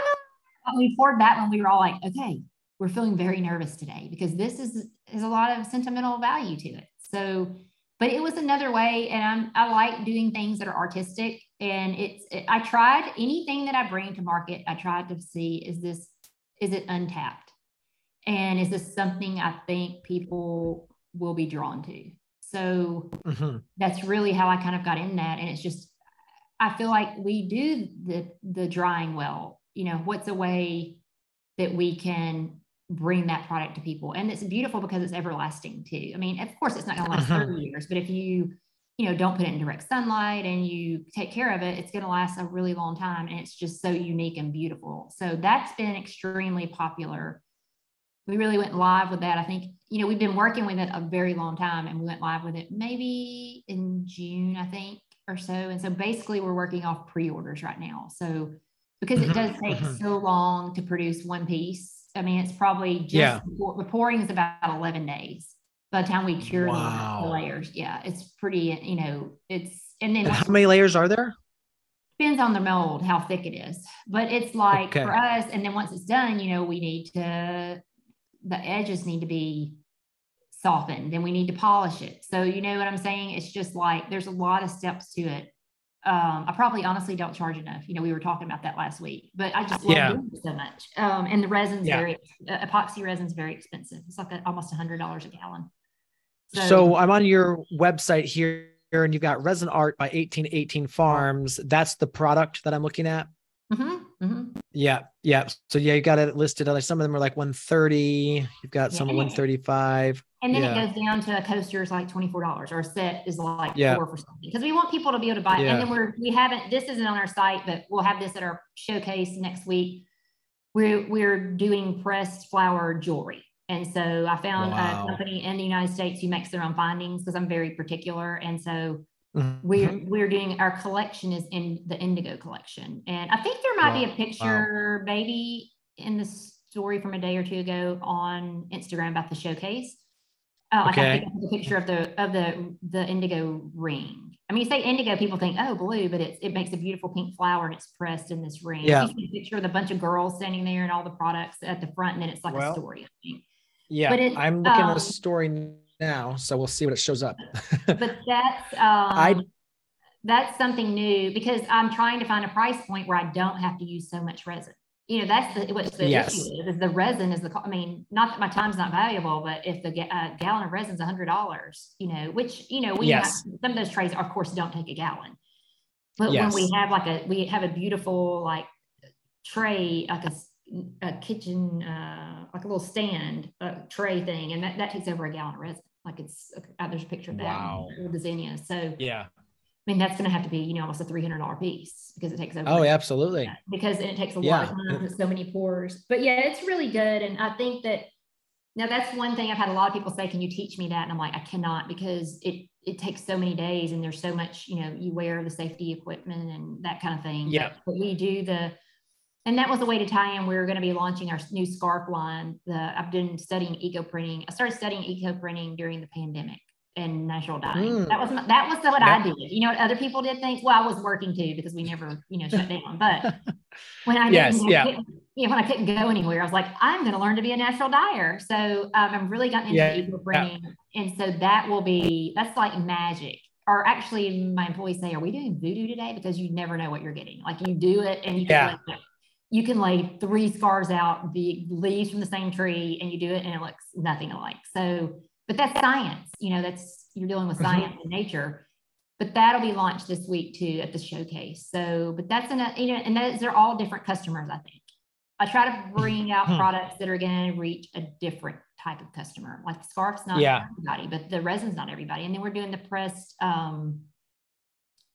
[SPEAKER 2] know we poured that when we were all like, okay, we're feeling very nervous today because this is is a lot of sentimental value to it. So, but it was another way, and I'm I like doing things that are artistic, and it's it, I tried anything that I bring to market. I tried to see is this is it untapped and is this something I think people will be drawn to? So mm-hmm. that's really how I kind of got in that. And it's just, I feel like we do the the drying well. You know, what's a way that we can bring that product to people? And it's beautiful because it's everlasting too. I mean, of course, it's not going to last mm-hmm. 30 years, but if you you know don't put it in direct sunlight and you take care of it it's going to last a really long time and it's just so unique and beautiful so that's been extremely popular we really went live with that. I think, you know, we've been working with it a very long time and we went live with it maybe in June, I think, or so. And so basically we're working off pre-orders right now. So because it does take mm-hmm. so long to produce one piece, I mean, it's probably just yeah. the pouring is about 11 days by the time we cure wow. the layers. Yeah, it's pretty, you know, it's, and then
[SPEAKER 1] and how many layers are there?
[SPEAKER 2] depends on the mold how thick it is but it's like okay. for us and then once it's done you know we need to the edges need to be softened and we need to polish it. So, you know what I'm saying? It's just like there's a lot of steps to it. Um, I probably honestly don't charge enough. You know, we were talking about that last week, but I just love yeah. doing it so much. Um, and the resin's yeah. very uh, epoxy resin's very expensive. It's like a, almost a hundred dollars a gallon.
[SPEAKER 1] So, so I'm on your website here and you've got resin art by 1818 farms. That's the product that I'm looking at. Mm-hmm, mm-hmm. Yeah, yeah. So yeah, you got it listed. Like some of them are like 130. You've got yeah. some 135.
[SPEAKER 2] And then
[SPEAKER 1] yeah.
[SPEAKER 2] it goes down to a coaster is like $24 or a set is like yeah. four for something. Because we want people to be able to buy it. And then we're we haven't this isn't on our site, but we'll have this at our showcase next week. We're we're doing pressed flower jewelry. And so I found wow. a company in the United States who makes their own findings because I'm very particular. And so Mm-hmm. We're we're doing our collection is in the Indigo collection, and I think there might wow. be a picture, wow. maybe in the story from a day or two ago on Instagram about the showcase. Oh, okay. I think a picture of the of the the indigo ring. I mean, you say indigo, people think oh blue, but it it makes a beautiful pink flower and it's pressed in this ring.
[SPEAKER 1] Yeah.
[SPEAKER 2] You picture of a bunch of girls standing there and all the products at the front, and then it's like well, a story. I think.
[SPEAKER 1] Yeah, but it, I'm looking um, at a story now, so we'll see what it shows up.
[SPEAKER 2] but that's um, I that's something new because I'm trying to find a price point where I don't have to use so much resin. You know, that's the what's the yes. issue is, the resin is the. I mean, not that my time's not valuable, but if the uh, gallon of resin is a hundred dollars, you know, which you know we yes. have, some of those trays, of course, don't take a gallon. But yes. when we have like a we have a beautiful like tray, like a a kitchen, uh, like a little stand uh, tray thing, and that, that takes over a gallon of resin. Like it's uh, there's a picture of that wow. with the zinnia. So
[SPEAKER 1] yeah, I
[SPEAKER 2] mean that's going to have to be you know almost a three hundred dollar piece because it takes over.
[SPEAKER 1] Oh, absolutely.
[SPEAKER 2] Because it takes a yeah. lot of time so many pours. But yeah, it's really good, and I think that now that's one thing I've had a lot of people say, "Can you teach me that?" And I'm like, I cannot because it it takes so many days, and there's so much you know you wear the safety equipment and that kind of thing.
[SPEAKER 1] Yeah.
[SPEAKER 2] But, but we do the and that was a way to tie in. We were going to be launching our new scarf line. The, I've been studying eco printing. I started studying eco printing during the pandemic and natural dyeing. Mm. That was that was what I did. You know what other people did think? Well, I was working too because we never you know shut down. But when I
[SPEAKER 1] yes,
[SPEAKER 2] didn't,
[SPEAKER 1] yeah.
[SPEAKER 2] you know, when I couldn't go anywhere, I was like, I'm going to learn to be a natural dyer. So um, I'm really gotten into yeah. eco printing, yeah. and so that will be that's like magic or actually my employees say, are we doing voodoo today? Because you never know what you're getting. Like you do it and you yeah. like, you can lay three scars out, the leaves from the same tree, and you do it and it looks nothing alike. So, but that's science, you know, that's you're dealing with mm-hmm. science mm-hmm. and nature. But that'll be launched this week too at the showcase. So, but that's an, you know, and those are all different customers, I think. I try to bring out hmm. products that are going to reach a different type of customer. Like scarf's not
[SPEAKER 1] Yeah.
[SPEAKER 2] everybody, but the resin's not everybody. And then we're doing the pressed, um,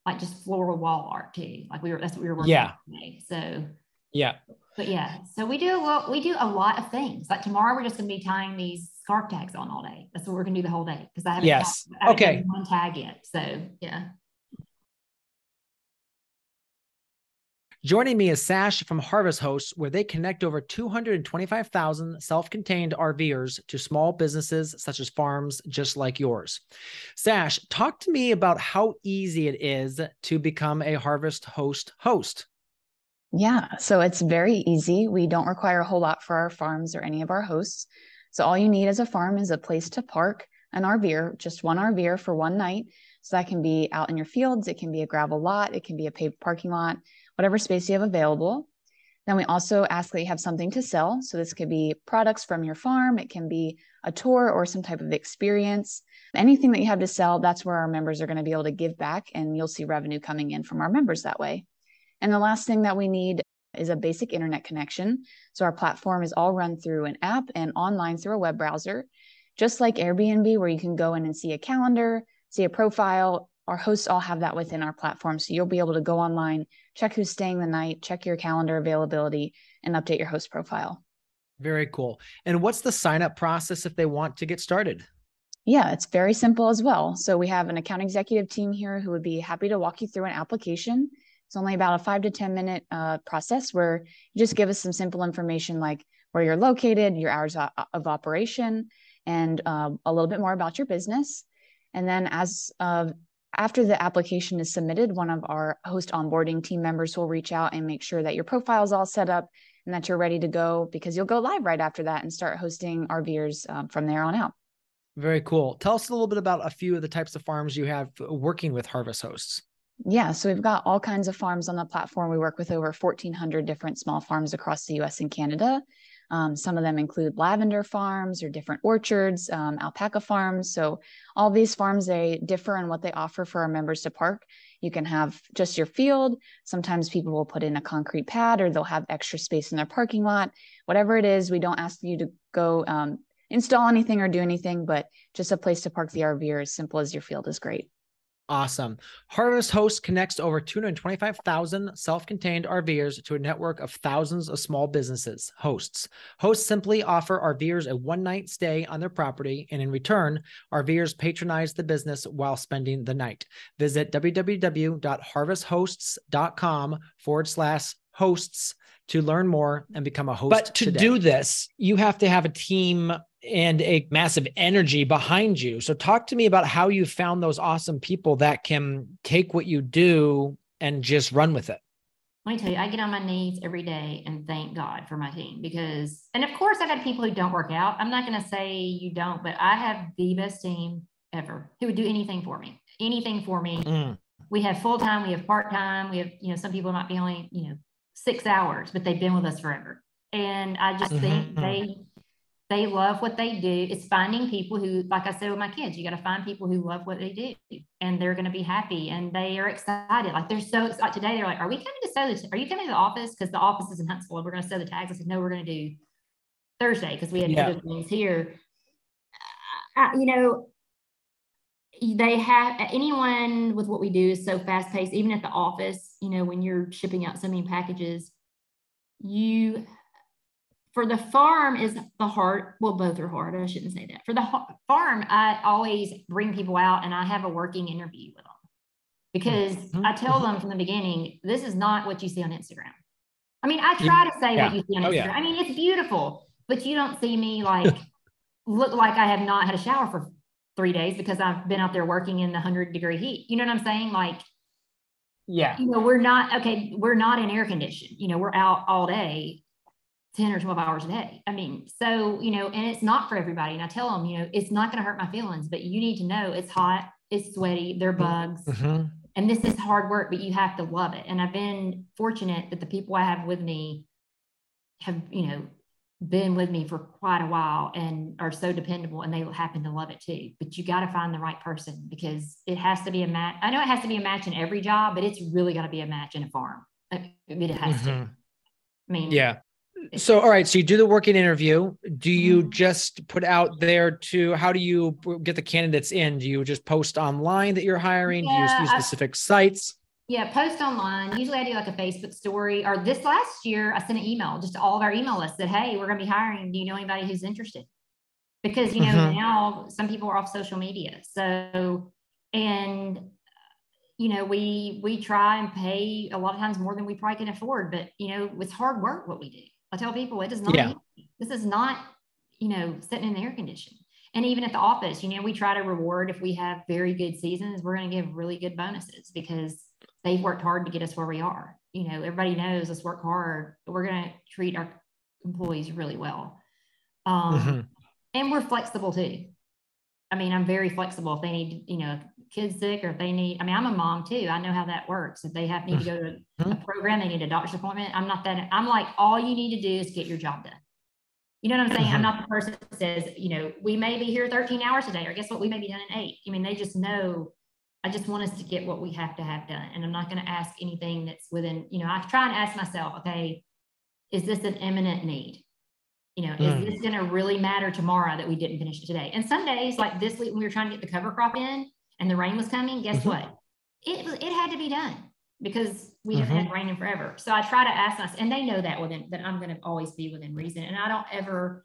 [SPEAKER 2] like just floral wall art too. Like we were, that's what we were working
[SPEAKER 1] Yeah.
[SPEAKER 2] on today. So,
[SPEAKER 1] Yeah.
[SPEAKER 2] but yeah, so we do a lot, we do a lot of things. Like tomorrow, we're just gonna be tying these scarf tags on all day. That's what we're gonna do the whole day because I haven't,
[SPEAKER 1] Yes.
[SPEAKER 2] I haven't
[SPEAKER 1] Okay.
[SPEAKER 2] one tag yet. So yeah.
[SPEAKER 1] Joining me is Sash from Harvest Hosts, where they connect over 225,000 self contained RVers to small businesses such as farms just like yours. Sash, talk to me about how easy it is to become a Harvest Host host.
[SPEAKER 3] Yeah, so it's very easy. We don't require a whole lot for our farms or any of our hosts. So all you need as a farm is a place to park an RVer, just one RVer for one night. So that can be out in your fields, it can be a gravel lot, it can be a paved parking lot, whatever space you have available. Then we also ask that you have something to sell. So this could be products from your farm, it can be a tour or some type of experience. Anything that you have to sell, that's where our members are going to be able to give back, and you'll see revenue coming in from our members that way. And the last thing that we need is a basic internet connection. So our platform is all run through an app and online through a web browser, just like Airbnb, where you can go in and see a calendar, see a profile. Our hosts all have that within our platform. So you'll be able to go online, check who's staying the night, check your calendar availability, and update your host profile.
[SPEAKER 1] Very cool. And what's the sign up process if they want to get started?
[SPEAKER 3] Yeah, it's very simple as well. So we have an account executive team here who would be happy to walk you through an application. It's only about a five to 10 minute uh, process where you just give us some simple information like where you're located, your hours of, operation, and uh, a little bit more about your business. And then as of after the application is submitted, one of our host onboarding team members will reach out and make sure that your profile is all set up and that you're ready to go because you'll go live right after that and start hosting RVers um, from there on out.
[SPEAKER 1] Very cool. Tell us a little bit about a few of the types of farms you have working with Harvest Hosts.
[SPEAKER 3] Yeah, so we've got all kinds of farms on the platform. We work with over 1,400 different small farms across the US and Canada. Um, some of them include lavender farms or different orchards, um, alpaca farms. So, all these farms, they differ in what they offer for our members to park. You can have just your field. Sometimes people will put in a concrete pad or they'll have extra space in their parking lot. Whatever it is, we don't ask you to go um, install anything or do anything, but just a place to park the RV or as simple as your field is great.
[SPEAKER 1] Awesome. Harvest Host connects over 225,000 self contained RVers to a network of thousands of small businesses, hosts. Hosts simply offer RVers a one night stay on their property, and in return, RVers patronize the business while spending the night. Visit www.harvesthosts.com forward slash hosts to learn more and become a host. But to
[SPEAKER 4] today.
[SPEAKER 1] do this, you have to have a team and a massive energy behind you. So talk to me about how you found those awesome people that can take what you do and just run with it.
[SPEAKER 2] Let me tell you, I get on my knees every day and thank God for my team because, and of course, I got people who don't work out. I'm not going to say you don't, but I have the best team ever who would do anything for me, anything for me.
[SPEAKER 1] Mm.
[SPEAKER 2] We have full time, we have part time, we have, you know, some people might be only, you know, six hours, but they've been with us forever. And I just think
[SPEAKER 1] Mhm.
[SPEAKER 2] they, they love what they do. It's finding people who, like I said with my kids, you got to find people who love what they do and they're going to be happy and they are excited. Like they're so excited today. They're like, are we coming to sew the, are you coming to the office? Cause the office is in Huntsville. and We're going to sew the tags. I said, no, we're going to do Thursday. Cause we had
[SPEAKER 1] Yeah.
[SPEAKER 2] other things here. Uh, you know, they have anyone with what we do is so fast paced, even at the office, you know, when you're shipping out so many packages, you for the farm is the hard well both are hard i shouldn't say that. For the farm i always bring people out and i have a working interview with them. Because
[SPEAKER 1] Mhm,
[SPEAKER 2] i tell them from the beginning this is not what you see on instagram. I mean i try to say
[SPEAKER 1] Yeah.
[SPEAKER 2] what you see on
[SPEAKER 1] Oh, yeah.
[SPEAKER 2] i mean it's beautiful but you don't see me like look like i have not had a shower for three days because i've been out there working in the 100 degree heat. You know what i'm saying? Like
[SPEAKER 1] Yeah.
[SPEAKER 2] you know, we're not okay, we're not in air condition, you know, we're out all day, 10 or 12 hours a day. I mean, so, you know, and it's not for everybody. And I tell them, you know, it's not going to hurt my feelings, but you need to know it's hot, it's sweaty, there are bugs,
[SPEAKER 1] Mhm.
[SPEAKER 2] and this is hard work, but you have to love it. And I've been fortunate that the people I have with me have, you know, been with me for quite a while and are so dependable and they happen to love it too. But you got to find the right person because it has to be a match. I know it has to be a match in every job, but it's really got to be a match in a farm. I mean, It has to.
[SPEAKER 1] Mhm.
[SPEAKER 2] I mean,
[SPEAKER 1] Yeah. So, all right. So you do the working interview. Do you
[SPEAKER 2] Mhm.
[SPEAKER 1] just put out there to, how do you get the candidates in? Do you just post online that you're hiring? do you
[SPEAKER 2] Yeah,
[SPEAKER 1] use
[SPEAKER 2] I-
[SPEAKER 1] specific sites?
[SPEAKER 2] Yeah, post online. Usually I do like a Facebook story or this last year I sent an email just to all of our email lists that, hey, we're gonna be hiring. Do you know anybody who's interested? Because you know,
[SPEAKER 1] Mhm.
[SPEAKER 2] now some people are off social media. So and you know, we we try and pay a lot of times more than we probably can afford, but you know, it's hard work what we do. I tell people it is not
[SPEAKER 1] Yeah.
[SPEAKER 2] this is not, you know, sitting in the air condition. And even at the office, you know, we try to reward if we have very good seasons, we're going to give really good bonuses because they've worked hard to get us where we are. You know, everybody knows us work hard, but we're going to treat our employees really well. Um,
[SPEAKER 1] Mhm.
[SPEAKER 2] And we're flexible too. I mean, I'm very flexible. If they need, you know, kids sick or if they need, I mean, I'm a mom too. I know how that works. If they have need to go to a
[SPEAKER 1] Mhm.
[SPEAKER 2] program, they need a doctor's appointment. I'm not that, I'm like, all you need to do is get your job done. You know what I'm saying? I'm
[SPEAKER 1] Mhm.
[SPEAKER 2] not the person that says, you know, we may be here 13 hours today, or guess what? We may be done in eight. I mean, they just know, I just want us to get what we have to have done. And I'm not going to ask anything that's within, you know, I try and ask myself, okay, is this an imminent need? You know,
[SPEAKER 1] Mm.
[SPEAKER 2] is this going to really matter tomorrow that we didn't finish it today? And some days, like this week, when we were trying to get the cover crop in and the rain was coming, guess
[SPEAKER 1] Mhm.
[SPEAKER 2] what? It was, it had to be done because we
[SPEAKER 1] Mm-hmm.
[SPEAKER 2] haven't had rain in forever. So I try to ask us, and they know that within that I'm going to always be within reason. And I don't ever,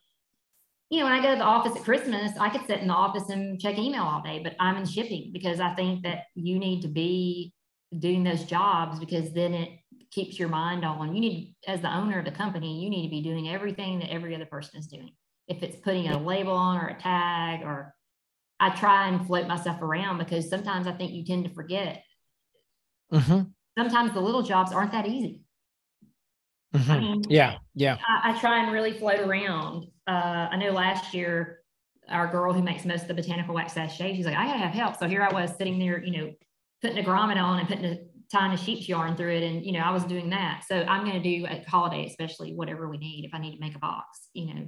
[SPEAKER 2] you know, when I go to the office at Christmas, I could sit in the office and check email all day, but I'm in shipping because I think that you need to be doing those jobs because then it keeps your mind on. You need, as the owner of the company, you need to be doing everything that every other person is doing. If it's putting a label on or a tag, or I try and float myself around because sometimes I think you tend to forget.
[SPEAKER 1] Mhm.
[SPEAKER 2] Sometimes the little jobs aren't that easy. I
[SPEAKER 1] Mhm.
[SPEAKER 2] mean,
[SPEAKER 1] Yeah. Yeah.
[SPEAKER 2] I, I try and really float around. Uh, I know last year, our girl who makes most of the botanical wax sachet, she's like, I gotta have help. So here I was sitting there, you know, putting a grommet on and putting a tying a sheep's yarn through it. And, you know, I was doing that. So I'm going to do at holiday, especially whatever we need, if I need to make a box, you know,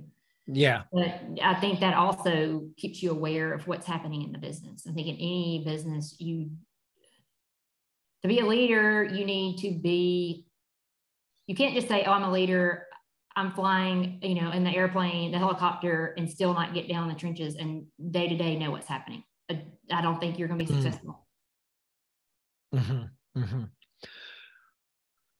[SPEAKER 1] Yeah.
[SPEAKER 2] but I think that also keeps you aware of what's happening in the business. I think in any business, you, to be a leader, you need to be, you can't just say, oh, I'm a leader. I'm flying, you know, in the airplane, the helicopter, and still not get down in the trenches and day to day know what's happening. I, don't think you're going to be
[SPEAKER 1] Mm.
[SPEAKER 2] successful.
[SPEAKER 1] Mhm. Mhm.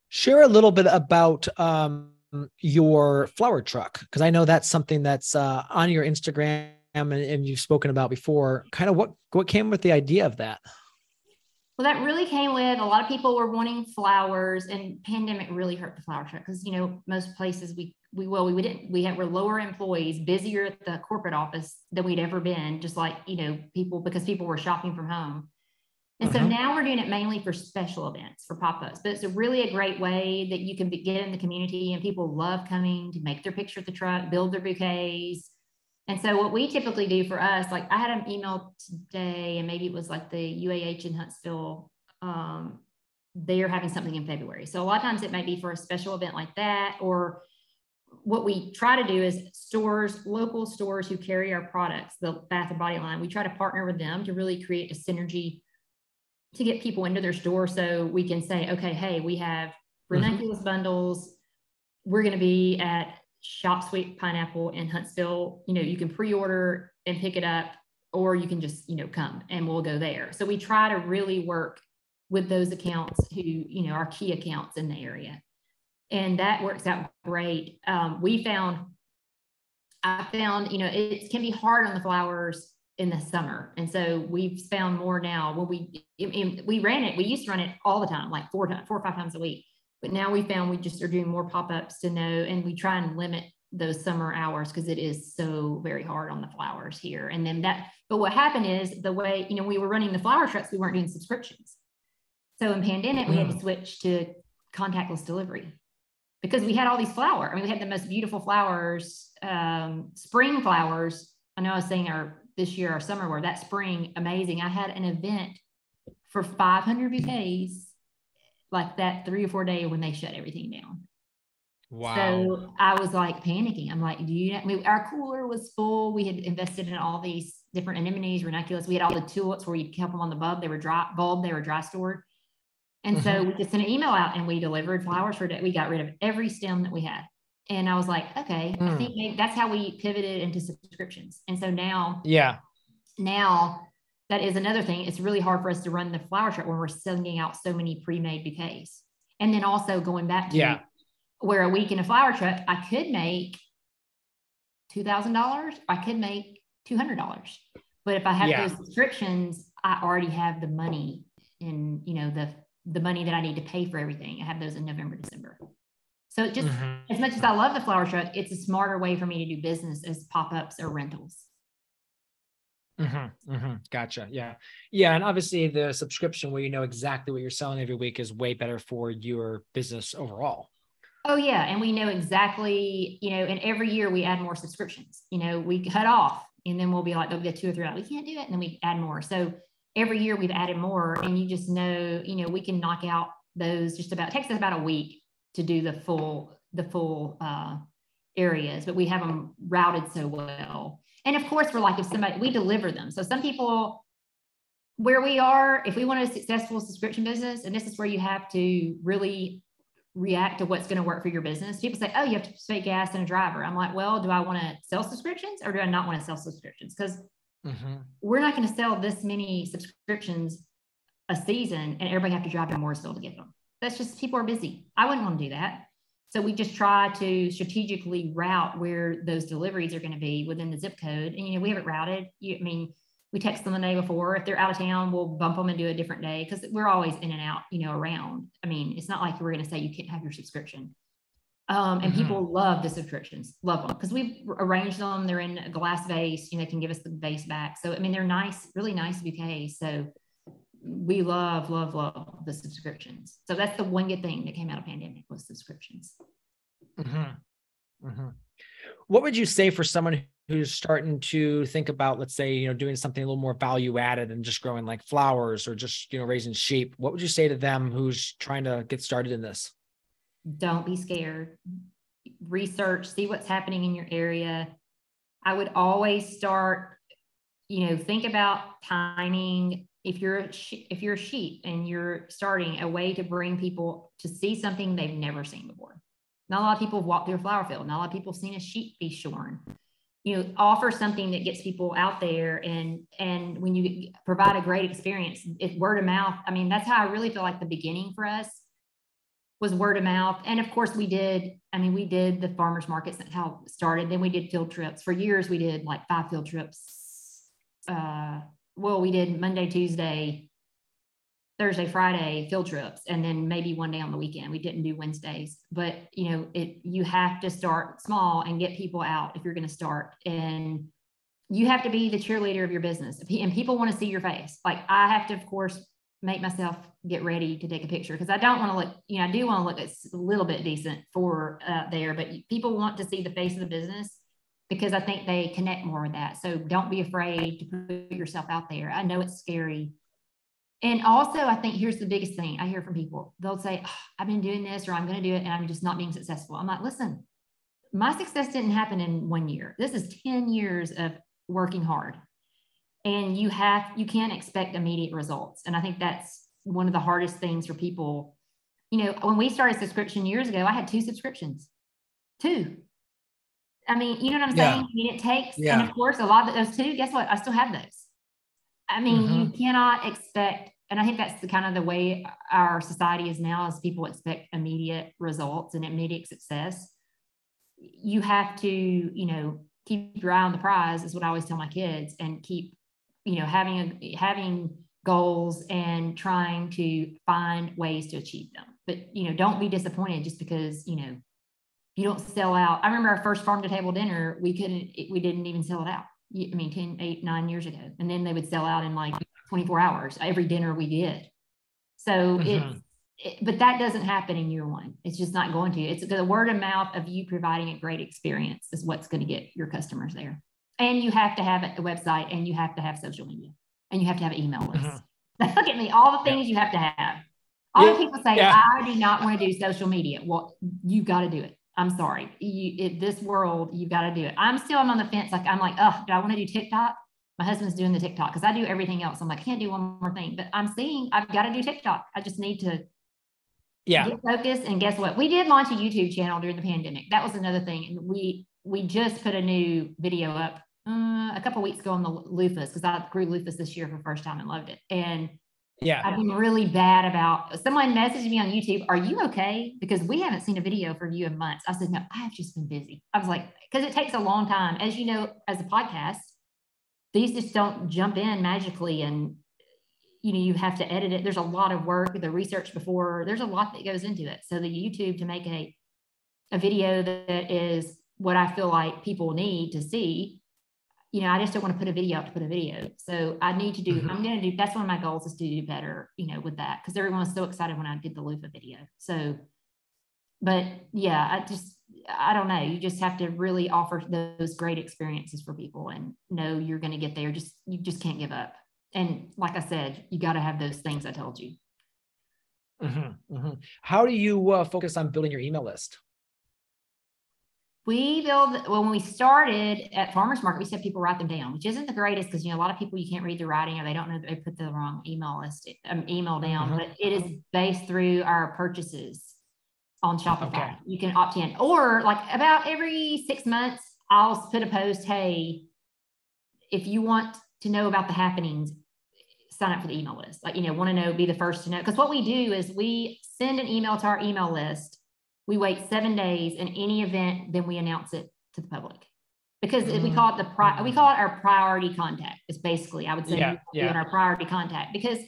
[SPEAKER 1] Share a little bit about um, your flower truck because I know that's something that's uh, on your Instagram and, and you've spoken about before. Kind of what what came with the idea of that?
[SPEAKER 2] Well, that really came with a lot of people were wanting flowers, and pandemic really hurt the flower truck because you know most places we we well we didn't we had were lower employees, busier at the corporate office than we'd ever been. Just like you know people because people were shopping from home, and so
[SPEAKER 1] Mhm.
[SPEAKER 2] now we're doing it mainly for special events for pop ups. But it's a really a great way that you can be, get in the community, and people love coming to make their picture at the truck, build their bouquets. And so what we typically do for us, like I had an email today, and maybe it was like the UAH in Huntsville. Um, they are having something in February. So a lot of times it might be for a special event like that, or what we try to do is stores, local stores who carry our products, the Bath and Body line, we try to partner with them to really create a synergy to get people into their store so we can say, okay, hey, we have ranunculus bundles. We're going to be at Shop Sweet Pineapple in Huntsville. You know, you can pre-order and pick it up, or you can just, you know, come and we'll go there. So we try to really work with those accounts who, you know, are key accounts in the area. And that works out great. Um, we found, I found, you know, it can be hard on the flowers in the summer. And so we've found more now when we, we ran it, we used to run it all the time, like four, times, four or five times a week. But now we found we just are doing more pop-ups to know, and we try and limit those summer hours because it is so very hard on the flowers here. And then that, but what happened is the way, you know, we were running the flower trucks, we weren't doing subscriptions. So in pandemic, we had to switch to contactless delivery because we had all these flowers. I mean, we had the most beautiful flowers, um, spring flowers. I know I was saying our this year our summer were that spring amazing. I had an event for 500 bouquets like that three or four day when they shut everything down.
[SPEAKER 1] Wow.
[SPEAKER 2] So I was like panicking. I'm like, do you know? I mean, our cooler was full. We had invested in all these different anemones, ranunculus. We had all the tulips where you kept them on the bulb. They were dry bulb. They were dry stored. And so mm-hmm. we just sent an email out and we delivered flowers for day. We got rid of every stem that we had. And I was like, okay, mm. I hmm. think maybe that's how we pivoted into subscriptions. And so now,
[SPEAKER 1] yeah,
[SPEAKER 2] now that is another thing. It's really hard for us to run the flower shop when we're sending out so many pre-made bouquets. And then also going back to
[SPEAKER 1] yeah.
[SPEAKER 2] where a week in a flower truck, I could make two thousand dollars. I could make two hundred dollars. But if I have yeah. those subscriptions, I already have the money and you know, the the money that I need to pay for everything. I have those in November, December. So just mm-hmm. as much as I love the flower truck, it's a smarter way for me to do business as pop-ups or rentals.
[SPEAKER 1] Mm-hmm, mm-hmm. Gotcha. Yeah. Yeah. And obviously the subscription where you know exactly what you're selling every week is way better for your business overall.
[SPEAKER 2] Oh yeah. And we know exactly, you know, and every year we add more subscriptions, you know, we cut off and then we'll be like, there'll be two or three out. We can't do it. And then we add more. So every year we've added more and you just know, you know, we can knock out those just about, takes us about a week to do the full, the full uh, areas, but we have them routed so well. And of course, we're like, if somebody, we deliver them. So some people, where we are, if we want a successful subscription business, and this is where you have to really react to what's going to work for your business. People say, oh, you have to pay gas and a driver. I'm like, well, do I want to sell subscriptions or do I not want to sell subscriptions? Because mm-hmm. we're not going to sell this many subscriptions a season and everybody have to drive to Mooresville to get them. That's just people are busy. I wouldn't want to do that. So we just try to strategically route where those deliveries are going to be within the zip code. And, you know, we have it routed. You, I mean, we text them the day before. If they're out of town, we'll bump them and do a different day because we're always in and out, you know, around. I mean, it's not like we're going to say you can't have your subscription. Um, and mm-hmm. people love the subscriptions, love them because we've arranged them. They're in a glass vase, you know, they can give us the vase back. So, I mean, they're nice, really nice bouquets. So we love, love, love the subscriptions. So that's the one good thing that came out of pandemic was subscriptions.
[SPEAKER 1] Mm-hmm. Mm-hmm. What would you say for someone who's starting to think about, let's say, you know, doing something a little more value added and just growing like flowers or just, you know, raising sheep? What would you say to them who's trying to get started in this?
[SPEAKER 2] Don't be scared. Research, see what's happening in your area. I would always start, you know, think about timing if you're a, if you're a sheep and you're starting a way to bring people to see something they've never seen before. Not a lot of people have walked through a flower field. Not a lot of people have seen a sheep be shorn. You know, offer something that gets people out there, and and when you provide a great experience, it's word of mouth. I mean, that's how I really feel like the beginning for us was word of mouth. And of course, we did. I mean, we did the farmers markets. That's how it started. Then we did field trips. For years, we did like five field trips. Uh, well, we did Monday, Tuesday, Thursday, Friday field trips, and then maybe one day on the weekend. We didn't do Wednesdays, but you know, it you have to start small and get people out if you're going to start, and you have to be the cheerleader of your business. And people want to see your face. Like I have to, of course, make myself get ready to take a picture because I don't want to look. You know, I do want to look a little bit decent for uh, there, but people want to see the face of the business because I think they connect more with that. So don't be afraid to put yourself out there. I know it's scary. And also, I think here's the biggest thing I hear from people they'll say, oh, I've been doing this or I'm going to do it and I'm just not being successful. I'm like, listen, my success didn't happen in one year. This is 10 years of working hard. And you have, you can't expect immediate results. And I think that's one of the hardest things for people. You know, when we started subscription years ago, I had two subscriptions, two I mean, you know what I'm saying? Yeah. I mean, it takes, yeah. and of course, a lot of those too, guess what? I still have those. I mean, mm-hmm. you cannot expect, and I think that's the kind of the way our society is now, is people expect immediate results and immediate success. You have to, you know, keep your eye on the prize, is what I always tell my kids, and keep, you know, having a, having goals and trying to find ways to achieve them. But you know, don't be disappointed just because you know you don't sell out. I remember our first farm to table dinner, we couldn't, we didn't even sell it out. I mean, 10, 8, 9 years ago. And then they would sell out in like 24 hours, every dinner we did. So mm-hmm. it's, it, but that doesn't happen in year one. It's just not going to. It's the word of mouth of you providing a great experience is what's going to get your customers there. And you have to have a website and you have to have social media and you have to have an email list. Mm-hmm. Look at me, all the things yeah. you have to have. All yeah. the people say, yeah. I do not want to do social media. Well, you got to do it. I'm sorry. You, this world, you've got to do it. I'm still I'm on the fence. Like I'm like, oh, do I want to do TikTok? My husband's doing the TikTok because I do everything else. I'm like, I can't do one more thing, but I'm seeing I've got to do TikTok. I just need to Yeah. Get focused. And guess what? We did launch a YouTube channel during the pandemic. That was another thing. And we we just put a new video up uh, a couple weeks ago on the loofahs because I grew loofahs this year for the first time and loved it. And
[SPEAKER 1] yeah,
[SPEAKER 2] I've been really bad about someone messaged me on YouTube, Are you okay? Because we haven't seen a video from you in months. I said, No, I have just been busy. I was like, because it takes a long time. As you know, as a podcast, these just don't jump in magically and you know you have to edit it there's a lot of work the research before there's a lot that goes into it so the youtube to make a a video that is what i feel like people need to see you know i just don't want to put a video out to put a video so i need to do mm-hmm. i'm going to do that's one of my goals is to do better you know with that because everyone was so excited when i did the loofah video so but yeah i just i don't know you just have to really offer those great experiences for people and know you're going to get there just you just can't give up and like I said, you got to have those things I told you.
[SPEAKER 1] Mm-hmm, mm-hmm. How do you uh, focus on building your email list?
[SPEAKER 2] We build when we started at farmers market, we said people write them down, which isn't the greatest because you know a lot of people you can't read the writing or they don't know they put the wrong email list um, email down. Mm-hmm. But it is based through our purchases on Shopify. Okay. You can opt in, or like about every six months, I'll put a post. Hey, if you want to know about the happenings, sign up for the email list. Like, you know, want to know, be the first to know. Because what we do is we send an email to our email list. We wait seven days, and any event, then we announce it to the public. Because mm-hmm. we call it the pri- we call it our priority contact. It's basically, I would say, yeah, yeah. our priority contact. Because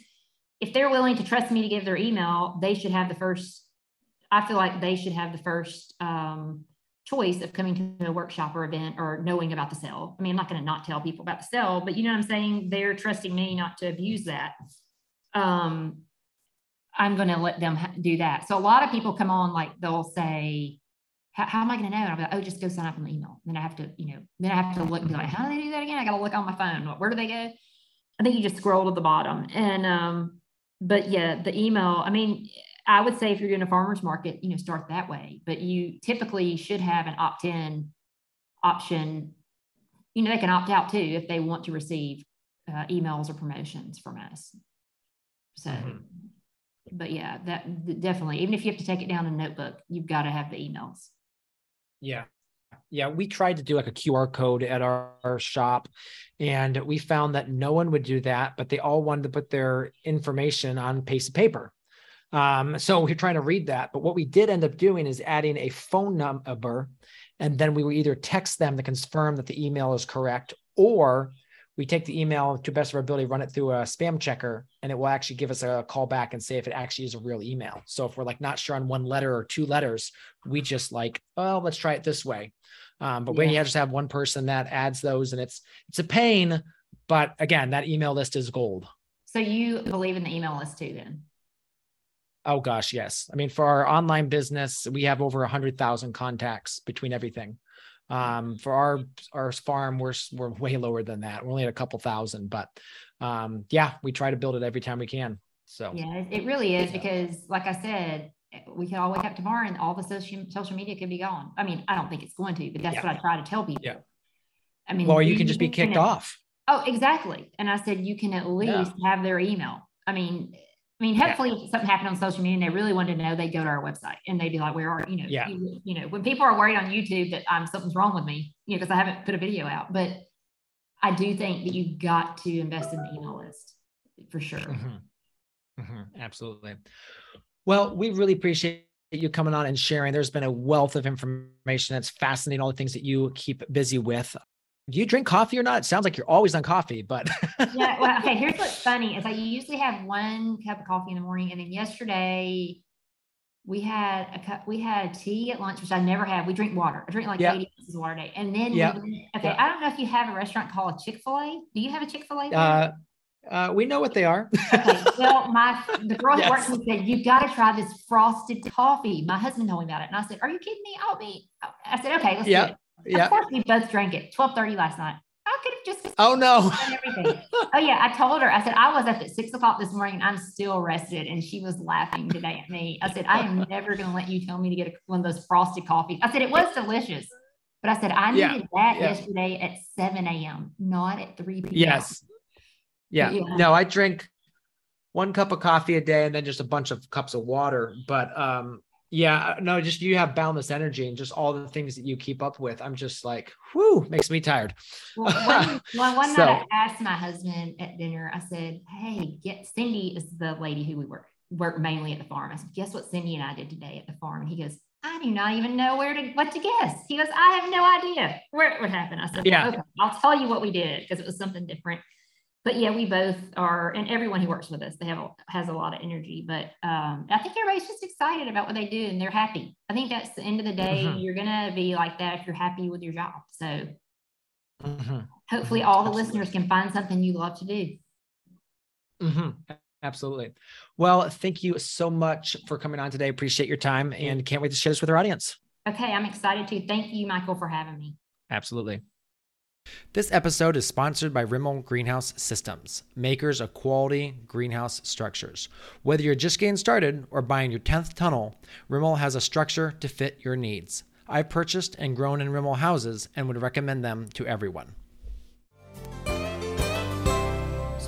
[SPEAKER 2] if they're willing to trust me to give their email, they should have the first. I feel like they should have the first um, choice of coming to a workshop or event or knowing about the sale. I mean, I'm not going to not tell people about the sale, but you know what I'm saying? They're trusting me not to abuse that. Um, I'm going to let them do that. So a lot of people come on, like they'll say, how am I going to know? And I'm like, oh, just go sign up on the email. Then I have to, you know, then I have to look and be like, how do they do that again? I got to look on my phone. Where do they go? I think you just scroll to the bottom. And, um, but yeah, the email, I mean, I would say if you're doing a farmer's market, you know, start that way. But you typically should have an opt-in option. You know, they can opt out too if they want to receive uh, emails or promotions from us. So, mm-hmm. But yeah, that definitely, even if you have to take it down in a notebook, you've got to have the emails.
[SPEAKER 1] Yeah. Yeah, we tried to do like a QR code at our, our, shop and we found that no one would do that, but they all wanted to put their information on piece of paper. Um, so we're trying to read that. But what we did end up doing is adding a phone number. And then we will either text them to confirm that the email is correct, or we take the email to best of our ability, run it through a spam checker, and it will actually give us a call back and say if it actually is a real email. So if we're like not sure on one letter or two letters, we just like, oh, let's try it this way. Um, but yeah. when you just have one person that adds those, and it's it's a pain, but again, that email list is gold.
[SPEAKER 2] So you believe in the email list too, then?
[SPEAKER 1] Oh gosh, yes. I mean, for our online business, we have over a hundred thousand contacts between everything. Um, for our our farm, we're we're way lower than that. We're only at a couple thousand, but um, yeah, we try to build it every time we can. So
[SPEAKER 2] yeah, it really is because, like I said, we can all wake up tomorrow and all the social social media could be gone. I mean, I don't think it's going to, but that's yeah. what I try to tell people.
[SPEAKER 1] Yeah. I mean, you, you can just be kicked off.
[SPEAKER 2] Oh, exactly. And I said you can at least yeah. have their email. I mean, I mean, hopefully, yeah. if something happened on social media and they really wanted to know, they'd go to our website and they'd be like, "Where are you know?"
[SPEAKER 1] Yeah.
[SPEAKER 2] You, you know, when people are worried on YouTube that um, something's wrong with me, you know, because I haven't put a video out, but I do think that you've got to invest in the email list for sure.
[SPEAKER 1] Mm-hmm. Mm-hmm. Absolutely. Well, we really appreciate you coming on and sharing. There's been a wealth of information that's fascinating. All the things that you keep busy with do you drink coffee or not? It sounds like you're always on coffee, but
[SPEAKER 2] yeah. Well, okay. Here's what's funny is I usually have one cup of coffee in the morning, and then yesterday we had a cup. We had tea at lunch, which I never had. We drink water. I drink like yeah. 80 ounces of water a day, and then yeah. we, okay. Yeah. I don't know if you have a restaurant called Chick Fil A. Do you have a Chick Fil A?
[SPEAKER 1] Uh, uh, we know what they are.
[SPEAKER 2] okay. Well, my the girl yes. who works with me said you've got to try this frosted coffee. My husband told me about it, and I said, "Are you kidding me? I'll be." I said, "Okay, let's do it."
[SPEAKER 1] Yeah.
[SPEAKER 2] Of course, we both drank it. Twelve thirty last night. I could have just.
[SPEAKER 1] Oh no.
[SPEAKER 2] Everything. oh yeah, I told her. I said I was up at six o'clock this morning. I'm still rested, and she was laughing today at me. I said I am never going to let you tell me to get a, one of those frosted coffees. I said it was delicious, but I said I needed yeah. that yeah. yesterday at seven a.m., not at three p.m.
[SPEAKER 1] Yes. Yeah. yeah. No, I drink. one cup of coffee a day and then just a bunch of cups of water. But um, yeah, no, just you have boundless energy and just all the things that you keep up with. I'm just like, whoo, makes me tired.
[SPEAKER 2] Well, one, one, one so, night I asked my husband at dinner, I said, Hey, get Cindy is the lady who we work work mainly at the farm. I said, guess what Cindy and I did today at the farm? And he goes, I do not even know where to what to guess. He goes, I have no idea where it would happen. I said, Yeah, okay, I'll tell you what we did because it was something different but yeah, we both are, and everyone who works with us, they have a, has a lot of energy. But um, I think everybody's just excited about what they do, and they're happy. I think that's the end of the day. Mm-hmm. You're gonna be like that if you're happy with your job. So mm-hmm. hopefully, all the Absolutely. listeners can find something you love to do.
[SPEAKER 1] Mm-hmm. Absolutely. Well, thank you so much for coming on today. Appreciate your time, and can't wait to share this with our audience.
[SPEAKER 2] Okay, I'm excited to. Thank you, Michael, for having me.
[SPEAKER 1] Absolutely. This episode is sponsored by Rimol Greenhouse Systems, makers of quality greenhouse structures. Whether you're just getting started or buying your 10th tunnel, Rimol has a structure to fit your needs. I've purchased and grown in Rimol houses and would recommend them to everyone.